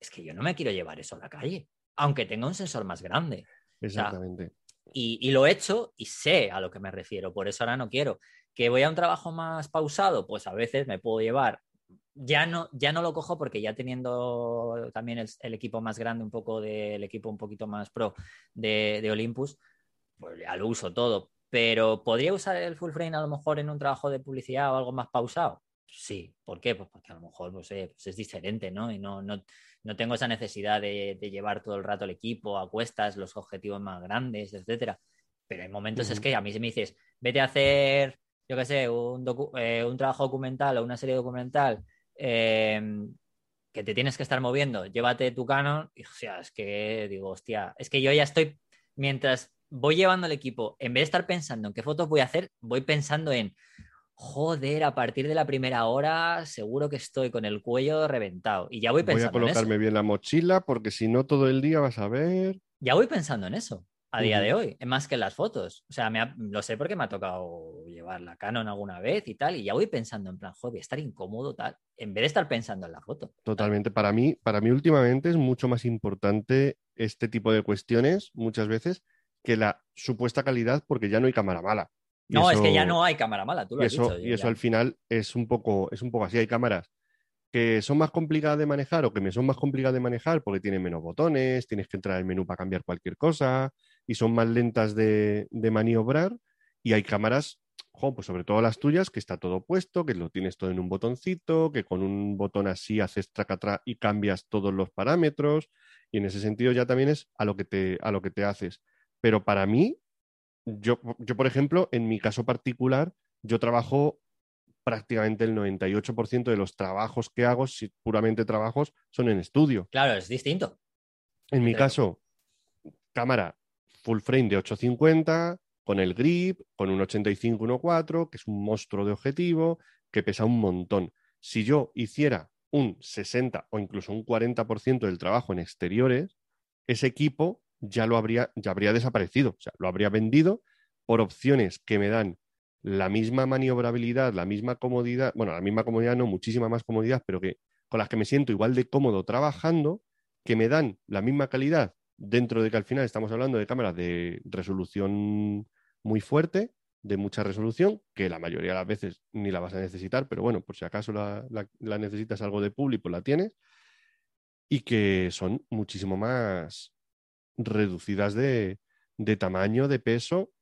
es que yo no me quiero llevar eso a la calle, aunque tenga un sensor más grande. Exactamente. O sea, y, y, lo he hecho y sé a lo que me refiero, por eso ahora no quiero. ¿Que voy a un trabajo más pausado? Pues a veces me puedo llevar. Ya no, ya no lo cojo porque ya teniendo también el, el equipo más grande, un poco del equipo un poquito más pro de, de, Olympus, pues ya lo uso todo. Pero ¿podría usar el full frame a lo mejor en un trabajo de publicidad o algo más pausado? Sí, ¿por qué? Pues porque a lo mejor pues, eh, pues es diferente, ¿no? Y no, no, no tengo esa necesidad de, de, llevar todo el rato el equipo a cuestas, los objetivos más grandes, etcétera. Pero hay momentos uh -huh. es que a mí se me dices, vete a hacer, yo qué sé, un, eh, un trabajo documental o una serie documental eh, que te tienes que estar moviendo, llévate tu Canon y o sea, es que digo, hostia, es que yo ya estoy, mientras voy llevando el equipo, en vez de estar pensando en qué fotos voy a hacer, voy pensando en, joder, a partir de la primera hora seguro que estoy con el cuello reventado. Y ya voy pensando Voy a colocarme bien la mochila porque si no todo el día vas a ver. Ya voy pensando en eso a día de hoy, más que en las fotos. O sea, me lo sé porque me ha tocado llevar la Canon alguna vez y tal, y ya voy pensando en plan, joder, estar incómodo tal, en vez de estar pensando en la foto. Totalmente. Para mí, para mí últimamente es mucho más importante este tipo de cuestiones, muchas veces, que la supuesta calidad, porque ya no hay cámara mala. no, es que ya no hay cámara mala, tú lo y has eso, dicho. Y eso al final es un poco, es un poco así. Hay cámaras que son más complicadas de manejar o que me son más complicadas de manejar porque tienen menos botones, tienes que entrar al menú para cambiar cualquier cosa y son más lentas de, maniobrar. Y hay cámaras, pues sobre todo las tuyas, que está todo puesto, que lo tienes todo en un botoncito, que con un botón así haces tracatrá y cambias todos los parámetros. Y en ese sentido ya también es a lo que te, a lo que te haces. Pero para mí, yo, yo, por ejemplo, en mi caso particular, yo trabajo prácticamente el 98% de los trabajos que hago, si puramente trabajos, son en estudio. Claro, es distinto. En mi caso, cámara full frame de 850, con el grip, con un 85-1.4, que es un monstruo de objetivo, que pesa un montón. Si yo hiciera un 60 o incluso un 40% del trabajo en exteriores, ese equipo ya lo habría, ya habría desaparecido, o sea, lo habría vendido por opciones que me dan la misma maniobrabilidad, la misma comodidad, bueno, la misma comodidad no, muchísima más comodidad, pero que con las que me siento igual de cómodo trabajando, que me dan la misma calidad dentro de que al final estamos hablando de cámaras de resolución muy fuerte, de mucha resolución, que la mayoría de las veces ni la vas a necesitar, pero bueno, por si acaso la, necesitas algo de público, pues la tienes, y que son muchísimo más reducidas de, de tamaño, de peso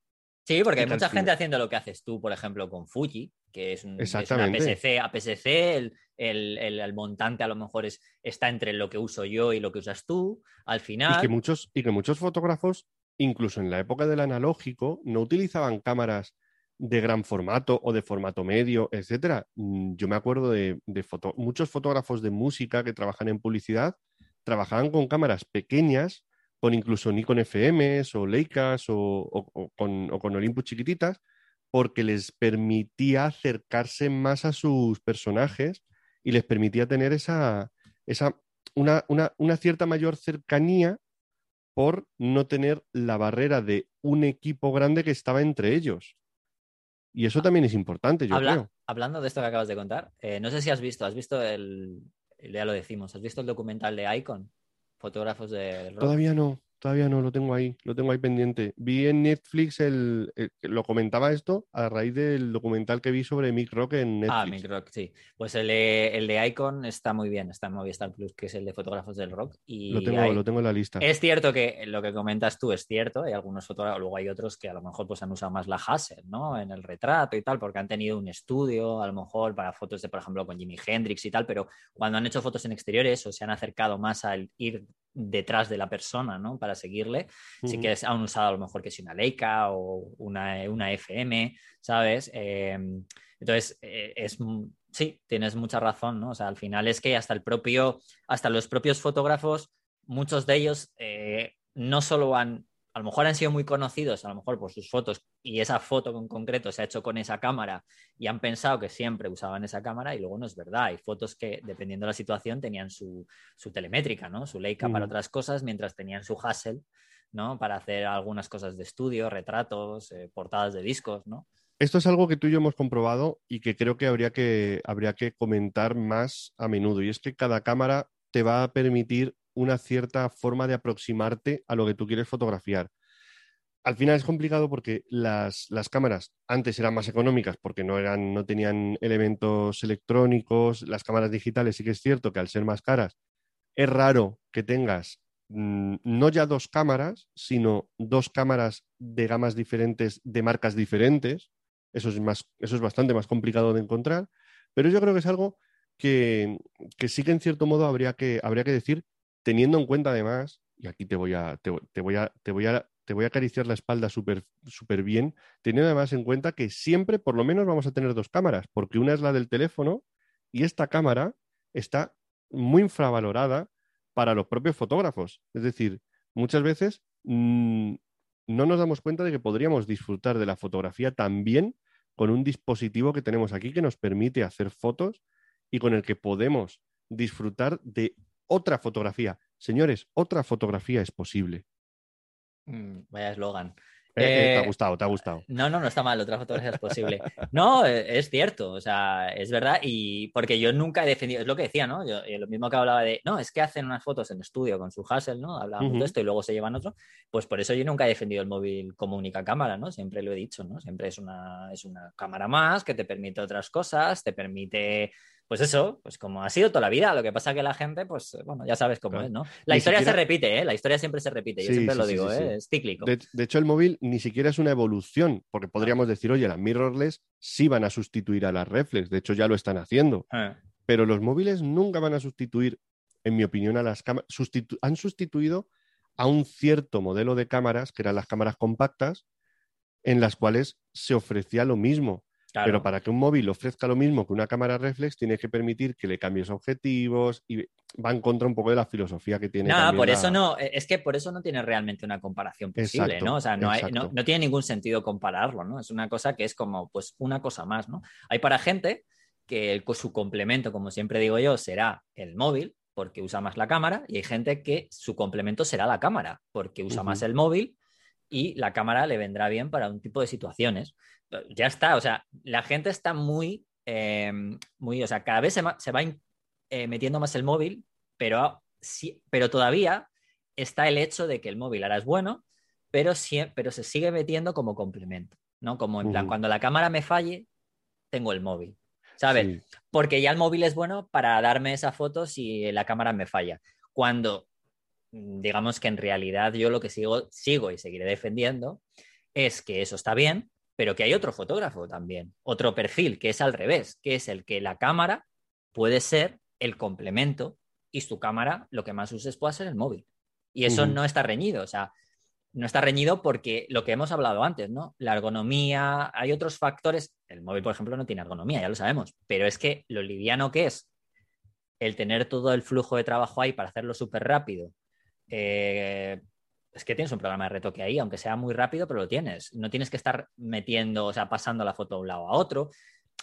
Sí, porque hay mucha gente haciendo lo que haces tú, por ejemplo, con Fuji, que es, un, una PSC. APS-C, el, montante a lo mejor es, está entre lo que uso yo y lo que usas tú. Al final. Y que muchos, y que muchos fotógrafos, incluso en la época del analógico, no utilizaban cámaras de gran formato o de formato medio, etcétera. Mm, yo me acuerdo de, muchos fotógrafos de música que trabajan en publicidad, trabajaban con cámaras pequeñas con incluso Nikon FMs o Leicas o, con, Olympus chiquititas, porque les permitía acercarse más a sus personajes y les permitía tener esa, esa una, una, cierta mayor cercanía por no tener la barrera de un equipo grande que estaba entre ellos. Y eso también es importante, yo creo. Hablando de esto que acabas de contar, eh, no sé si has visto, has visto el, ya lo decimos, has visto el documental de Icon, fotógrafos de Todavía no. Todavía no, lo tengo ahí, lo tengo ahí pendiente. Vi en Netflix el, lo comentaba esto a raíz del documental que vi sobre Mick Rock en Netflix. Ah, Mick Rock, sí. Pues el de, el de Icon está muy bien, está en Movistar Plus, que es el de fotógrafos del rock. Y lo tengo, lo tengo en la lista. Es cierto que lo que comentas tú es cierto, hay algunos fotógrafos, luego hay otros que a lo mejor pues han usado más la Hasselblad, ¿no? En el retrato y tal, porque han tenido un estudio, a lo mejor para fotos de, por ejemplo, con Jimi Hendrix y tal, pero cuando han hecho fotos en exteriores o se han acercado más al ir detrás de la persona, ¿no? Para seguirle. Sí que han usado a lo mejor que si una Leica o una, una FM, ¿sabes? Em, entonces, eh, es, sí, tienes mucha razón, ¿no? O sea, al final es que hasta el propio, hasta los propios fotógrafos, muchos de ellos eh, no solo han a lo mejor han sido muy conocidos, a lo mejor por sus fotos, y esa foto en concreto se ha hecho con esa cámara y han pensado que siempre usaban esa cámara y luego no es verdad. Hay fotos que, dependiendo de la situación, tenían su, telemétrica, ¿no? Su Leica para mm. otras cosas, mientras tenían su Hassel, ¿no? Para hacer algunas cosas de estudio, retratos, eh, portadas de discos, ¿no? Esto es algo que tú y yo hemos comprobado y que creo que habría que, habría que comentar más a menudo, y es que cada cámara te va a permitir una cierta forma de aproximarte a lo que tú quieres fotografiar. Al final es complicado porque las, cámaras antes eran más económicas porque no, eran, no tenían elementos electrónicos, las cámaras digitales sí que es cierto que al ser más caras es raro que tengas mm, no ya dos cámaras, sino dos cámaras de gamas diferentes, de marcas diferentes. Eso es, más, eso es bastante más complicado de encontrar, pero yo creo que es algo que, que sí que en cierto modo habría que, habría que decir teniendo en cuenta además, y aquí te voy a, te, voy a, te voy a, te voy a acariciar la espalda súper super bien, teniendo además en cuenta que siempre por lo menos vamos a tener dos cámaras, porque una es la del teléfono y esta cámara está muy infravalorada para los propios fotógrafos. Es decir, muchas veces mm, no nos damos cuenta de que podríamos disfrutar de la fotografía también con un dispositivo que tenemos aquí que nos permite hacer fotos y con el que podemos disfrutar de otra fotografía. Señores, otra fotografía es posible. Mm, vaya eslogan. Eh, eh, te ha Eh, gustado, te ha gustado. No, no, no está mal, otra fotografía es posible. No, eh, es cierto, o sea, es verdad, y porque yo nunca he defendido, es lo que decía, ¿no? Yo, lo mismo que hablaba de, no, es que hacen unas fotos en estudio con su Hassel, ¿no? Hablábamos de esto y luego se llevan otro, pues por eso yo nunca he defendido el móvil como única cámara, ¿no? Siempre lo he dicho, ¿no? Siempre es una, es una cámara más que te permite otras cosas, te permite, pues eso, pues como ha sido toda la vida, lo que pasa que la gente, pues eh, bueno, ya sabes cómo Claro. es, ¿no? La Ni historia se repite, ¿eh? La historia siempre se repite, yo Sí, siempre sí, lo digo, sí. ¿eh? Es cíclico. De, de hecho, el móvil ni siquiera es una evolución, porque podríamos decir, oye, las mirrorless sí van a sustituir a las reflex, de hecho ya lo están haciendo, Eh. pero los móviles nunca van a sustituir, en mi opinión, a las cámaras. han sustituido a un cierto modelo de cámaras, que eran las cámaras compactas, en las cuales se ofrecía lo mismo. Claro. Pero para que un móvil ofrezca lo mismo que una cámara reflex, tienes que permitir que le cambies objetivos y va en contra un poco de la filosofía que tiene. No, por la- eso no, eh, es que por eso no tiene realmente una comparación posible, Exacto, ¿no? O sea, no, hay- no, tiene ningún sentido compararlo, ¿no? Es una cosa que es como, pues, una cosa más, ¿no? Hay para gente que el- su complemento, como siempre digo yo, será el móvil, porque usa más la cámara, y hay gente que su complemento será la cámara, porque usa más el móvil y la cámara le vendrá bien para un tipo de situaciones. Ya está, o sea, la gente está muy, eh, muy, o sea, cada vez se, va eh, metiendo más el móvil, pero, sí, pero todavía está el hecho de que el móvil ahora es bueno, pero, sie- pero se sigue metiendo como complemento, ¿no? Como en plan, cuando la cámara me falle, tengo el móvil, ¿sabes? Sí. Porque ya el móvil es bueno para darme esa foto si la cámara me falla. Cuando, mm, digamos que en realidad yo lo que sigo, sigo y seguiré defendiendo es que eso está bien, pero que hay otro fotógrafo también, otro perfil, que es al revés, que es el que la cámara puede ser el complemento y su cámara lo que más uses puede ser el móvil. Y eso no está reñido, o sea, no está reñido porque lo que hemos hablado antes, ¿no? La ergonomía, hay otros factores. El móvil, por ejemplo, no tiene ergonomía, ya lo sabemos, pero es que lo liviano que es el tener todo el flujo de trabajo ahí para hacerlo súper rápido. eh, es que tienes un programa de retoque ahí, aunque sea muy rápido, pero lo tienes. No tienes que estar metiendo, o sea, pasando la foto de un lado a otro.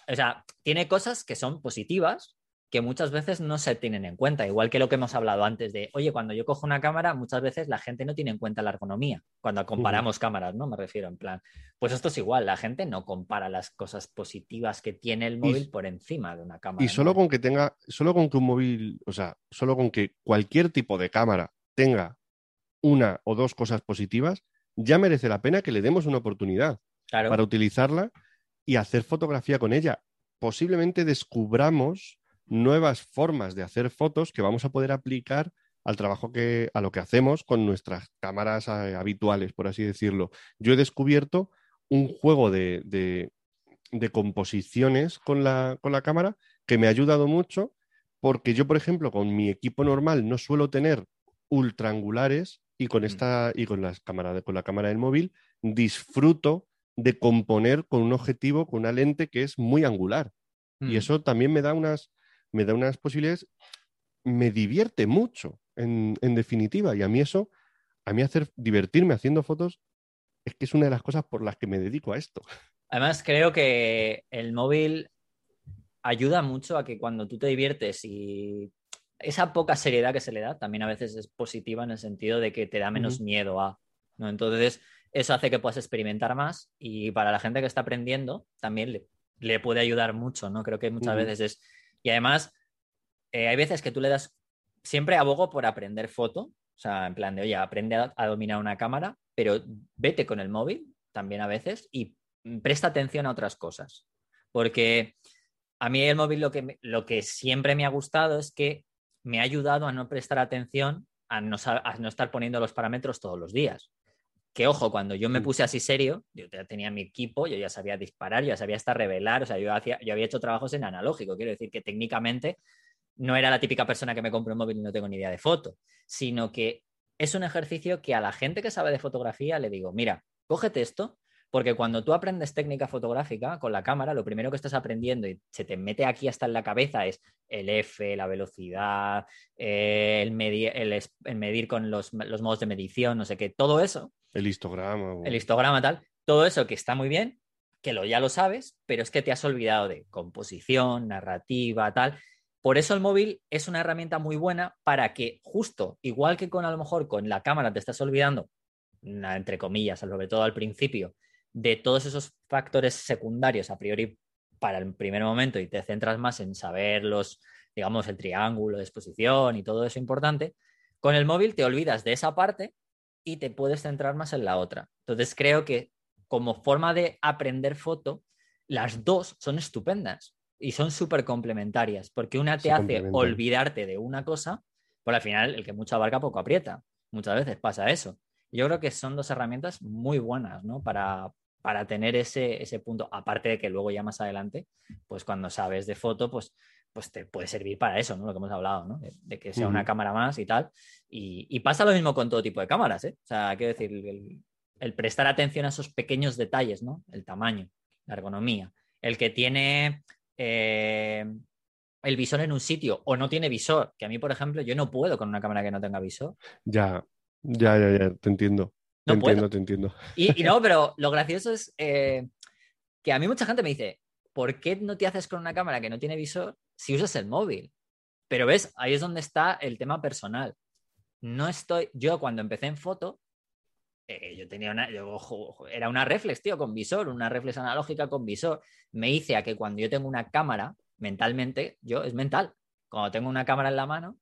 O sea, tiene cosas que son positivas que muchas veces no se tienen en cuenta, igual que lo que hemos hablado antes de, oye, cuando yo cojo una cámara, muchas veces la gente no tiene en cuenta la ergonomía, cuando comparamos cámaras, ¿no? Me refiero en plan, pues esto es igual, la gente no compara las cosas positivas que tiene el móvil por encima de una cámara. Y solo ¿no? con que tenga, solo con que un móvil, o sea, solo con que cualquier tipo de cámara tenga una o dos cosas positivas, ya merece la pena que le demos una oportunidad Claro. para utilizarla y hacer fotografía con ella. Posiblemente descubramos nuevas formas de hacer fotos que vamos a poder aplicar al trabajo que, a lo que hacemos con nuestras cámaras eh, habituales, por así decirlo. Yo he descubierto un juego de, de- de composiciones con la, con la cámara que me ha ayudado mucho porque yo, por ejemplo, con mi equipo normal no suelo tener ultraangulares y con Mm. esta y con las cámaras con la cámara del móvil disfruto de componer con un objetivo, con una lente que es muy angular. Y Mm. eso también me da unas, me da unas posibilidades, me divierte mucho, en, en definitiva. Y a mí eso, a mí hacer divertirme haciendo fotos, es que es una de las cosas por las que me dedico a esto. Además, creo que el móvil ayuda mucho a que cuando tú te diviertes y esa poca seriedad que se le da también a veces es positiva en el sentido de que te da menos miedo a, ¿no? Entonces, eso hace que puedas experimentar más y para la gente que está aprendiendo también le, le puede ayudar mucho, ¿no? Creo que muchas veces es... Y además, eh, hay veces que tú le das... Siempre abogo por aprender foto, o sea, en plan de, oye, aprende a, a dominar una cámara, pero vete con el móvil también a veces y presta atención a otras cosas. Porque a mí el móvil lo que, lo que siempre me ha gustado es que me ha ayudado a no prestar atención, a no, sa- a no estar poniendo los parámetros todos los días. Que ojo, cuando yo me Mm. puse así serio, yo ya tenía mi equipo, yo ya sabía disparar, yo ya sabía hasta revelar, o sea, yo, hacía, yo había hecho trabajos en analógico, quiero decir que técnicamente no era la típica persona que me compra un móvil y no tengo ni idea de foto, sino que es un ejercicio que a la gente que sabe de fotografía le digo, mira, cógete esto, porque cuando tú aprendes técnica fotográfica con la cámara, lo primero que estás aprendiendo y se te mete aquí hasta en la cabeza es el F, la velocidad, eh, el, medir con los, los modos de medición, no sé qué, todo eso El histograma. o- el histograma tal, todo eso que está muy bien, que lo, ya lo sabes, pero es que te has olvidado de composición, narrativa, tal. Por eso el móvil es una herramienta muy buena para que justo, igual que con a lo mejor con la cámara te estás olvidando, entre comillas, sobre todo al principio, de todos esos factores secundarios a priori para el primer momento y te centras más en saber los, digamos, el triángulo de exposición y todo eso importante, con el móvil te olvidas de esa parte y te puedes centrar más en la otra. Entonces creo que como forma de aprender foto, las dos son estupendas y son súper complementarias, porque una te hace olvidarte de una cosa, por al final el que mucho abarca poco aprieta. Muchas veces pasa eso. Yo creo que son dos herramientas muy buenas, ¿no? Para, para tener ese, ese punto, aparte de que luego ya más adelante, pues cuando sabes de foto, pues, pues te puede servir para eso, ¿no? Lo que hemos hablado, ¿no? De, de que sea una cámara más y tal. Y, y pasa lo mismo con todo tipo de cámaras, ¿eh? O sea, quiero decir, el, el prestar atención a esos pequeños detalles, ¿no? El tamaño, la ergonomía. El que tiene eh, el visor en un sitio o no tiene visor, que a mí, por ejemplo, yo no puedo con una cámara que no tenga visor. Ya, ya, ya, ya, te entiendo. Te No puedo. entiendo, te entiendo. Y, y no, pero lo gracioso es eh, que a mí mucha gente me dice, ¿por qué no te haces con una cámara que no tiene visor si usas el móvil? Pero ves, ahí es donde está el tema personal. No estoy, yo cuando empecé en foto, eh, yo tenía una, yo, ojo, ojo, era una reflex, tío, con visor, una reflex analógica con visor. Me hice a que cuando yo tengo una cámara, mentalmente, yo es mental. Cuando tengo una cámara en la mano,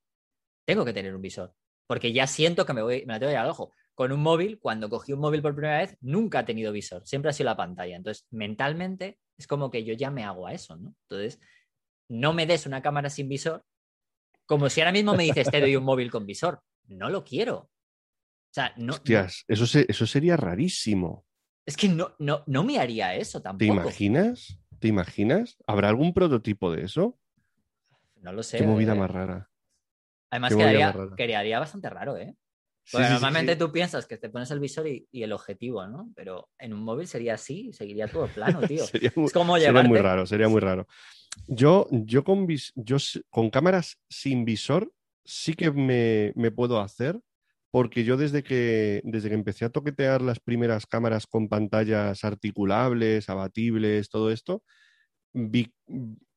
tengo que tener un visor. Porque ya siento que me, voy, me la tengo que ir al ojo. Con un móvil, cuando cogí un móvil por primera vez, nunca ha tenido visor, siempre ha sido la pantalla. Entonces, mentalmente, es como que yo ya me hago a eso, ¿no? Entonces, no me des una cámara sin visor, como si ahora mismo me dices, te doy un móvil con visor. No lo quiero. O sea, no, Hostias, eso, se- eso sería rarísimo. es que no, no, no me haría eso ¿Te tampoco. imaginas? ¿Te imaginas? ¿Habrá algún prototipo de eso? No lo sé. Qué movida eh. más rara. Además, quedaría bastante raro, ¿eh? Sí, sí, normalmente sí. tú piensas que te pones el visor y, y el objetivo, ¿no? Pero en un móvil sería así, seguiría todo plano, tío. Sería muy, es como sería muy raro, sería muy raro. Yo, yo, con, vis- yo con cámaras sin visor sí que me, me puedo hacer, porque yo desde que, desde que empecé a toquetear las primeras cámaras con pantallas articulables, abatibles, todo esto, vi,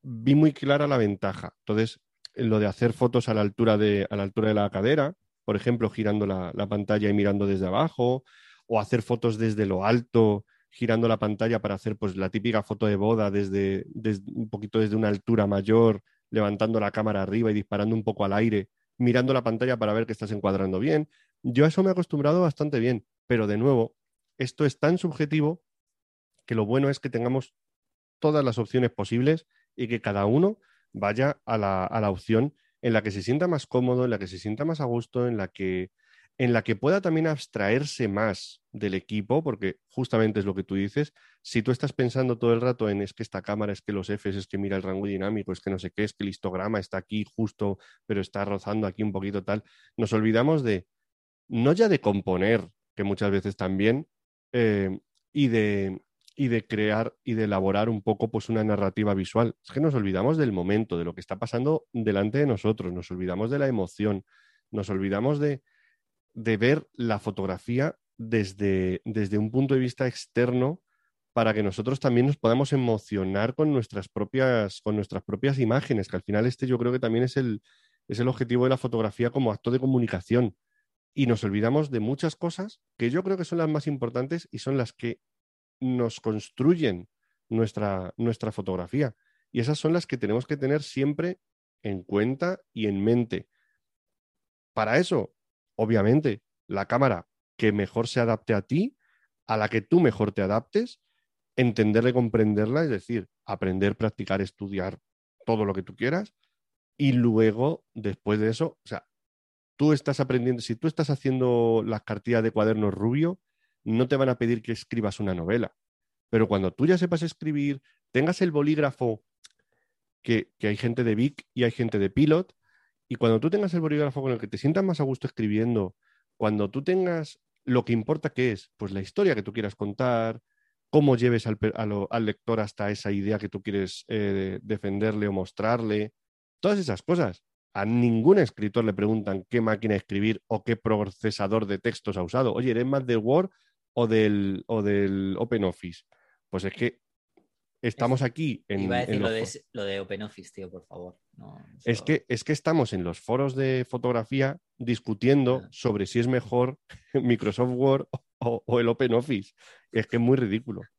vi muy clara la ventaja. Entonces, lo de hacer fotos a la altura de, a la altura de la cadera, por ejemplo, girando la, la pantalla y mirando desde abajo, o hacer fotos desde lo alto, girando la pantalla para hacer pues la típica foto de boda desde, desde un poquito desde una altura mayor, levantando la cámara arriba y disparando un poco al aire, mirando la pantalla para ver que estás encuadrando bien. Yo a eso me he acostumbrado bastante bien, pero de nuevo, esto es tan subjetivo que lo bueno es que tengamos todas las opciones posibles y que cada uno vaya a la, a la opción en la que se sienta más cómodo, en la que se sienta más a gusto, en la que, en la que pueda también abstraerse más del equipo, porque justamente es lo que tú dices, si tú estás pensando todo el rato en es que esta cámara, es que los Fs, es que mira el rango dinámico, es que no sé qué, es que el histograma está aquí justo, pero está rozando aquí un poquito tal, nos olvidamos de, no ya de componer, que muchas veces también, eh, y de, y de crear y de elaborar un poco pues una narrativa visual. Es que nos olvidamos del momento, de lo que está pasando delante de nosotros, nos olvidamos de la emoción, nos olvidamos de, de ver la fotografía desde, desde un punto de vista externo para que nosotros también nos podamos emocionar con nuestras propias, con nuestras propias imágenes, que al final este yo creo que también es el, es el objetivo de la fotografía como acto de comunicación. Y nos olvidamos de muchas cosas que yo creo que son las más importantes y son las que nos construyen nuestra, nuestra fotografía. Y esas son las que tenemos que tener siempre en cuenta y en mente. Para eso, obviamente, la cámara que mejor se adapte a ti, a la que tú mejor te adaptes, entenderla y comprenderla, es decir, aprender, practicar, estudiar todo lo que tú quieras. Y luego, después de eso, o sea, tú estás aprendiendo, si tú estás haciendo las cartillas de cuadernos rubio, no te van a pedir que escribas una novela. Pero cuando tú ya sepas escribir, tengas el bolígrafo, que, que, hay gente de Vic y hay gente de Pilot, y cuando tú tengas el bolígrafo con el que te sientas más a gusto escribiendo, cuando tú tengas lo que importa que es, pues la historia que tú quieras contar, cómo lleves al, lector hasta esa idea que tú quieres eh, defenderle o mostrarle, todas esas cosas. a ningún escritor le preguntan qué máquina de escribir o qué procesador de textos ha usado. Oye, ¿eres más del Word o del, o del OpenOffice? Pues es que estamos aquí en. Iba a decir en lo, de, lo de OpenOffice, tío, por favor. No, Es que, es que estamos en los foros de fotografía discutiendo Ah. sobre si es mejor Microsoft Word o, o el OpenOffice. Es que es muy ridículo.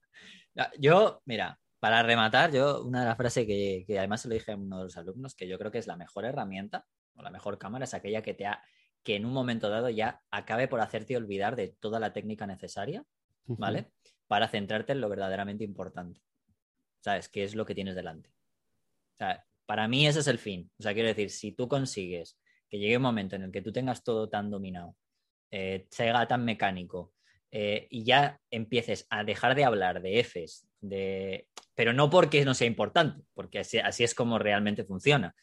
Ah, Yo, mira, para rematar, yo una de las frases que, que además se lo dije a uno de los alumnos, que yo creo que es la mejor herramienta o la mejor cámara, es aquella que te ha, que en un momento dado ya acabe por hacerte olvidar de toda la técnica necesaria, ¿vale? Para centrarte en lo verdaderamente importante. ¿Sabes? ¿Qué es lo que tienes delante? O sea, para mí ese es el fin. O sea, quiero decir, si tú consigues que llegue un momento en el que tú tengas todo tan dominado, eh, sea tan mecánico, eh, y ya empieces a dejar de hablar de Fs, de... pero no porque no sea importante, porque así, así es como realmente funciona,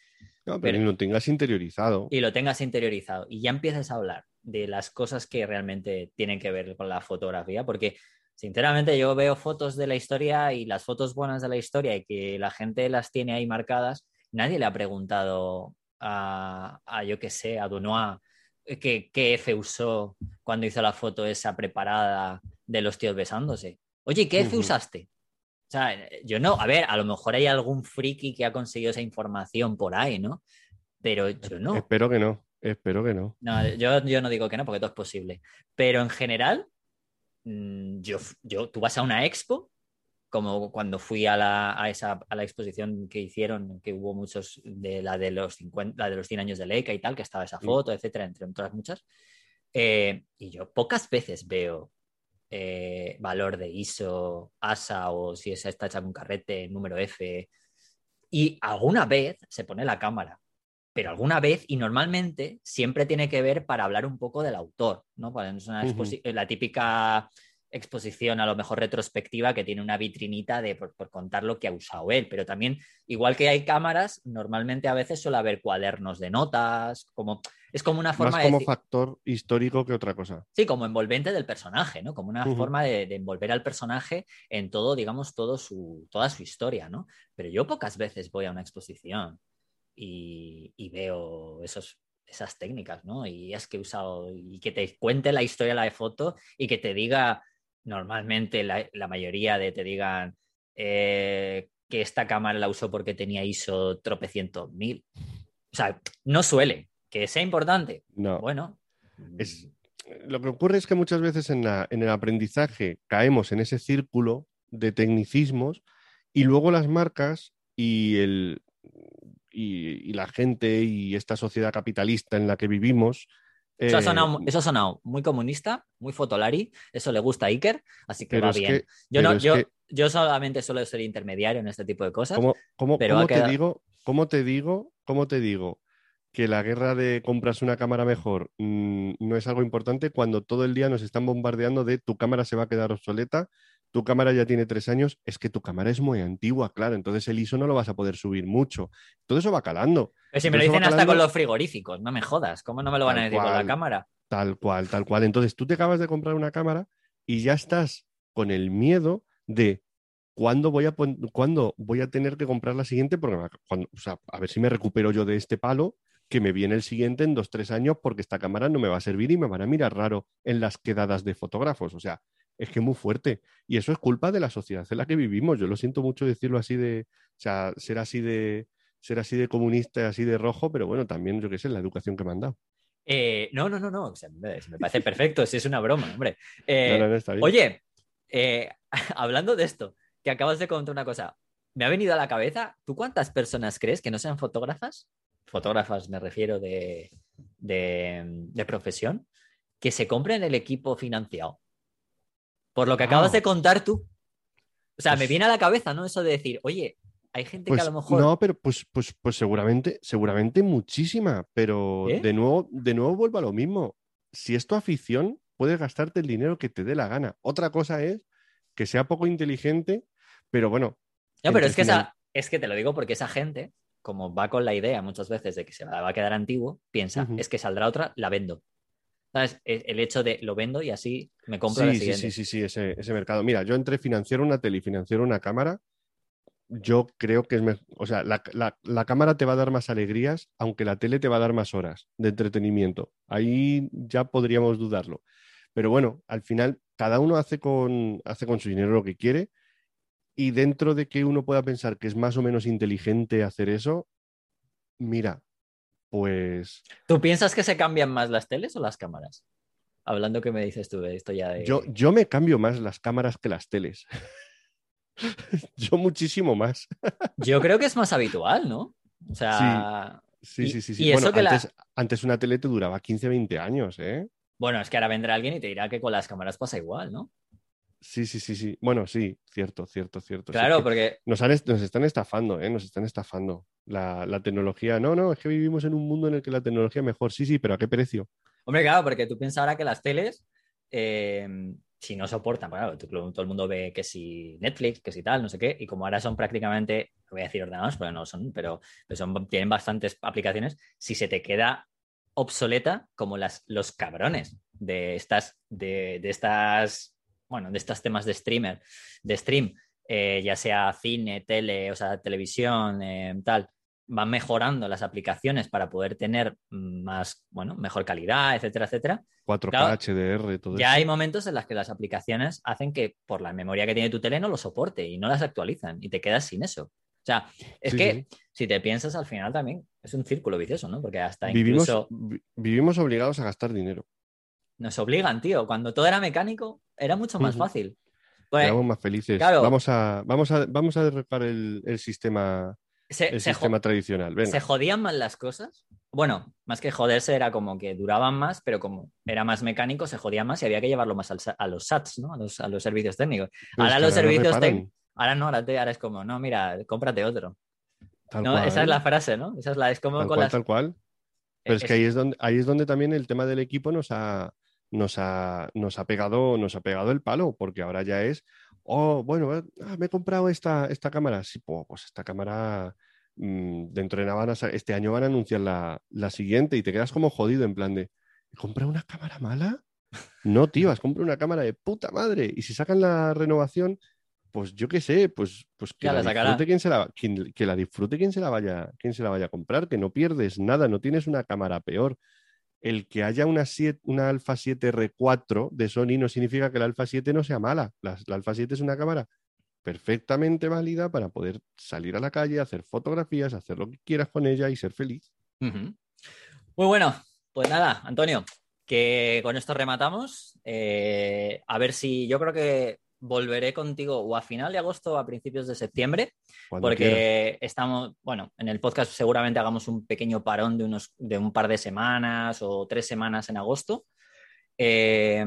No, pero, Pero- lo tengas interiorizado. y lo tengas interiorizado y ya empieces a hablar de las cosas que realmente tienen que ver con la fotografía, porque sinceramente yo veo fotos de la historia y las fotos buenas de la historia y que la gente las tiene ahí marcadas, nadie le ha preguntado a, a yo que sé, a Dunois eh, qué, qué F usó cuando hizo la foto esa preparada de los tíos besándose. Oye, ¿qué F usaste? Sea, yo no, a ver, a lo mejor hay algún friki que ha conseguido esa información por ahí, ¿no? Pero yo no. Espero que no. Espero que no. No, yo, yo no digo que no, porque todo es posible. Pero en general, mm, yo, yo, tú vas a una expo, como cuando fui a la, a esa, a la exposición que hicieron, que hubo muchos de la de los 50, la de los 100 años de Leica y tal, que estaba esa foto, etcétera, entre otras muchas. Eh, y yo pocas veces veo eh, valor de ISO, ASA o si esa está hecha con carrete, número F. Y alguna vez se pone la cámara, pero alguna vez y normalmente siempre tiene que ver para hablar un poco del autor, ¿no? Es una la típica exposición a lo mejor retrospectiva que tiene una vitrinita de por, por contar lo que ha usado él, pero también igual que hay cámaras, normalmente a veces suele haber cuadernos de notas, como es como una forma Más de como decir- factor histórico que otra cosa. Sí, como envolvente del personaje, ¿no? Como una forma de, de envolver al personaje en todo, digamos, todo su, toda su historia, ¿no? Pero yo pocas veces voy a una exposición y, y veo esos, esas técnicas, ¿no? Y es que he usado, y que te cuente la historia de la foto y que te diga, normalmente la, la mayoría de te digan eh, que esta cámara la usó porque tenía ISO tropecientos mil. O sea, no suele. Que sea importante. No. Bueno. Es- Lo que ocurre es que muchas veces en, la- en el aprendizaje caemos en ese círculo de tecnicismos y luego las marcas y, el, y, y la gente y esta sociedad capitalista en la que vivimos. Eso, ha eh, sonado, eso ha sonado muy comunista, muy fotolari, eso le gusta a Iker, así que va bien. que- yo, no, yo, que- yo solamente suelo ser intermediario en este tipo de cosas. ¿Cómo, cómo- pero cómo ha te digo, ¿Cómo te digo? ¿Cómo te digo? Que la guerra de comprarse una cámara mejor mm, no es algo importante cuando todo el día nos están bombardeando de tu cámara se va a quedar obsoleta, tu cámara ya tiene tres años, es que tu cámara es muy antigua, claro, entonces el ISO no lo vas a poder subir mucho. Todo eso va calando. Pero si me lo dicen hasta calando- con los frigoríficos, no me jodas, ¿cómo no me lo van a decir con la cámara? Tal cual, tal cual. Entonces tú te acabas de comprar una cámara y ya estás con el miedo de cuándo voy a, cuándo voy a tener que comprar la siguiente, porque me va- cuando- o sea, a ver si me recupero yo de este palo, que me viene el siguiente en dos, tres años, porque esta cámara no me va a servir y me van a mirar raro en las quedadas de fotógrafos. O sea, es que es muy fuerte. Y eso es culpa de la sociedad en la que vivimos. Yo lo siento mucho decirlo así de, o sea, ser así de, ser así de comunista, así de rojo, pero bueno, también, yo qué sé, la educación que me han dado. Eh, no, no, no, no, o sea, me, me parece perfecto, si es una broma, hombre. Eh, No, no, no, está bien. Oye, eh, hablando de esto, que acabas de contar una cosa, me ha venido a la cabeza, ¿tú cuántas personas crees que no sean fotógrafas? Fotógrafas me refiero de, de, de profesión, que se compren el equipo financiado. Por lo que acabas Ah. de contar tú. O sea, me Pues- viene a la cabeza, ¿no? Eso de decir, oye, hay gente Pues que a lo mejor... no, pero pues, pues, pues seguramente, seguramente muchísima, pero ¿Eh? de nuevo, de nuevo vuelvo a lo mismo. Si es tu afición, puedes gastarte el dinero que te dé la gana. Otra cosa es que sea poco inteligente, pero bueno, No, pero es que, esa, es que te lo digo porque esa gente, como va con la idea muchas veces de que se va a quedar antiguo, piensa, es que saldrá otra, la vendo. ¿Sabes? E- El hecho de lo vendo y así me compro la Sí, sí, siguiente. sí, sí, sí, ese, ese mercado. Mira, yo entre financiar una tele y financiar una cámara, yo creo que es mejor. O sea, la, la- la cámara te va a dar más alegrías, aunque la tele te va a dar más horas de entretenimiento. Ahí ya podríamos dudarlo. Pero bueno, al final, cada uno hace con, hace con su dinero lo que quiere. Y dentro de que uno pueda pensar que es más o menos inteligente hacer eso, mira, pues ¿Tú piensas que se cambian más las teles o las cámaras? Hablando que me dices tú de esto ya de... yo, yo me cambio más las cámaras que las teles. yo muchísimo más. Yo creo que es más habitual, ¿no? O sea, Sí, sí, sí. sí. y eso Bueno, que la- antes una tele te duraba 15, 20 años, ¿eh? bueno, es que ahora vendrá alguien y te dirá que con las cámaras pasa igual, ¿no? Sí, sí, sí, sí. Bueno, sí, cierto, cierto, cierto. Claro, porque nos, han nos están estafando, ¿eh? Nos están estafando. La, la tecnología. No, no, es que vivimos en un mundo en el que la tecnología es mejor. Sí, sí, pero ¿a qué precio? Hombre, claro, porque tú piensas ahora que las teles, eh, si no soportan, pues claro, todo el mundo ve que si Netflix, que si tal, no sé qué, y como ahora son prácticamente, voy a decir ordenados, pero no son, pero, pero son, tienen bastantes aplicaciones, si se te queda obsoleta como las, los cabrones de estas, de, de estas, bueno, de estos temas de streamer, de stream, eh, ya sea cine, tele, o sea, televisión, eh, tal, van mejorando las aplicaciones para poder tener más, bueno, mejor calidad, etcétera, etcétera. 4K, Claro, HDR, todo Ya eso. hay momentos en los que las aplicaciones hacen que por la memoria que tiene tu tele no lo soporte y no las actualizan y te quedas sin eso. O sea, es Sí, que sí. si te piensas al final también es un círculo vicioso, ¿no? Porque hasta Vivimos, incluso vi- vivimos obligados a gastar dinero. Nos obligan, tío. Cuando todo era mecánico era mucho más fácil. Pues, Seamos más felices. claro. Vamos a, vamos a, vamos a derrocar el, el sistema, se, el se sistema tradicional. Venga. ¿Se jodían más las cosas? Bueno, más que joderse era como que duraban más, pero como era más mecánico, se jodían más y había que llevarlo más al a los SATs, ¿no? A los, a los servicios técnicos. Pero ahora los servicios técnicos- Ahora no, ahora, te- ahora es como, no, mira, cómprate otro. tal No, cual, esa es la frase, ¿no? Esa es la, es como tal con cual, las... tal cual. Pero es es- que ahí es donde, ahí es donde también el tema del equipo nos ha, nos ha, nos ha pegado, nos ha pegado el palo, porque ahora ya es, oh, bueno, eh, ah, me he comprado esta, esta cámara. Sí, po, pues esta cámara mm, dentro de nada van a sa- este año van a anunciar la, la siguiente y te quedas como jodido en plan de, ¿he comprado una cámara mala? No, tío, has comprado una cámara de puta madre. Y si sacan la renovación, pues yo qué sé, pues, pues que Ya la, disfrute quien se la, quien- que la disfrute quien se la vaya, quien se la vaya a comprar, que no pierdes nada, no tienes una cámara peor. El que haya una, 7 una Alpha 7R4 de Sony no significa que la Alpha 7 no sea mala. La, la Alpha 7 es una cámara perfectamente válida para poder salir a la calle, hacer fotografías, hacer lo que quieras con ella y ser feliz. Muy bueno, pues nada, Antonio, que con esto rematamos. Eh, a ver si yo creo que volveré contigo o a final de agosto o a principios de septiembre, Cuando quieras. porque estamos, bueno, en el podcast seguramente hagamos un pequeño parón de, unos, de un par de semanas o tres semanas en agosto. Eh,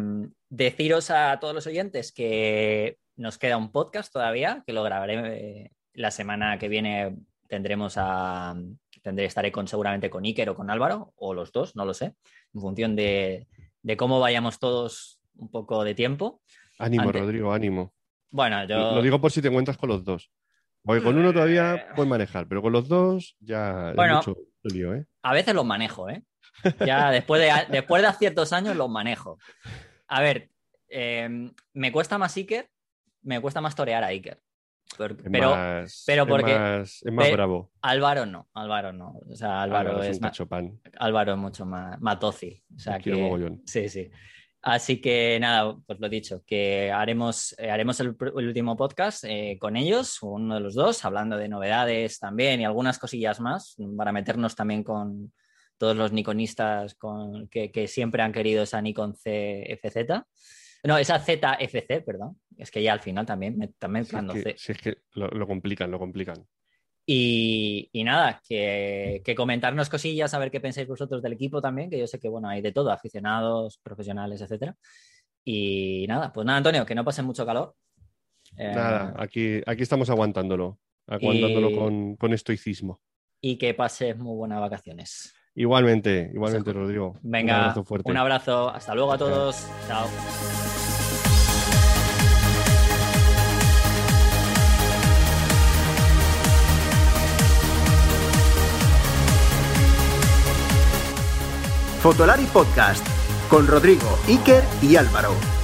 deciros a todos los oyentes que nos queda un podcast todavía, que lo grabaré eh, la semana que viene. Tendremos a. Tendré, estaré con, seguramente con Iker o con Álvaro, o los dos, no lo sé, en función de, de cómo vayamos todos un poco de tiempo. Ánimo, Rodrigo, ánimo. Bueno, yo. Lo digo por si te encuentras con los dos. Porque con uno todavía puedes manejar, pero con los dos ya Bueno. es mucho lío, ¿eh? A veces los manejo, ¿eh? Ya después de, después de ciertos años los manejo. A ver, eh, me cuesta más Iker, me cuesta más torear a Iker. Pero más, pero es porque- más, es más bravo. Álvaro no, Álvaro no. O sea, Álvaro, Álvaro es es, un ma- cachopán. Álvaro es mucho más, más dócil. O sea, que-. Sí, sí. Así que nada, pues lo dicho, que haremos, eh, haremos el, último podcast eh, con ellos, uno de los dos, hablando de novedades también y algunas cosillas más, para meternos también con todos los nikonistas con, que, que siempre han querido esa Nikon CFZ. No, esa ZFC, perdón. Es que ya al final también me están Si es mezclando que, C. si es que lo, lo complican, lo complican. Y, y nada, que, que comentarnos cosillas, a ver qué pensáis vosotros del equipo también, que yo sé que bueno, hay de todo, aficionados, profesionales, etcétera. Y nada, pues nada, Antonio, que no pase mucho calor. Eh, Nada, aquí, aquí estamos aguantándolo. Aguantándolo Y- con, con estoicismo. Y que pases muy buenas vacaciones. Igualmente, igualmente, Rodrigo. Venga, Un abrazo fuerte. un abrazo. Hasta luego a todos. Chao. Fotolari Podcast con Rodrigo, Iker y Álvaro.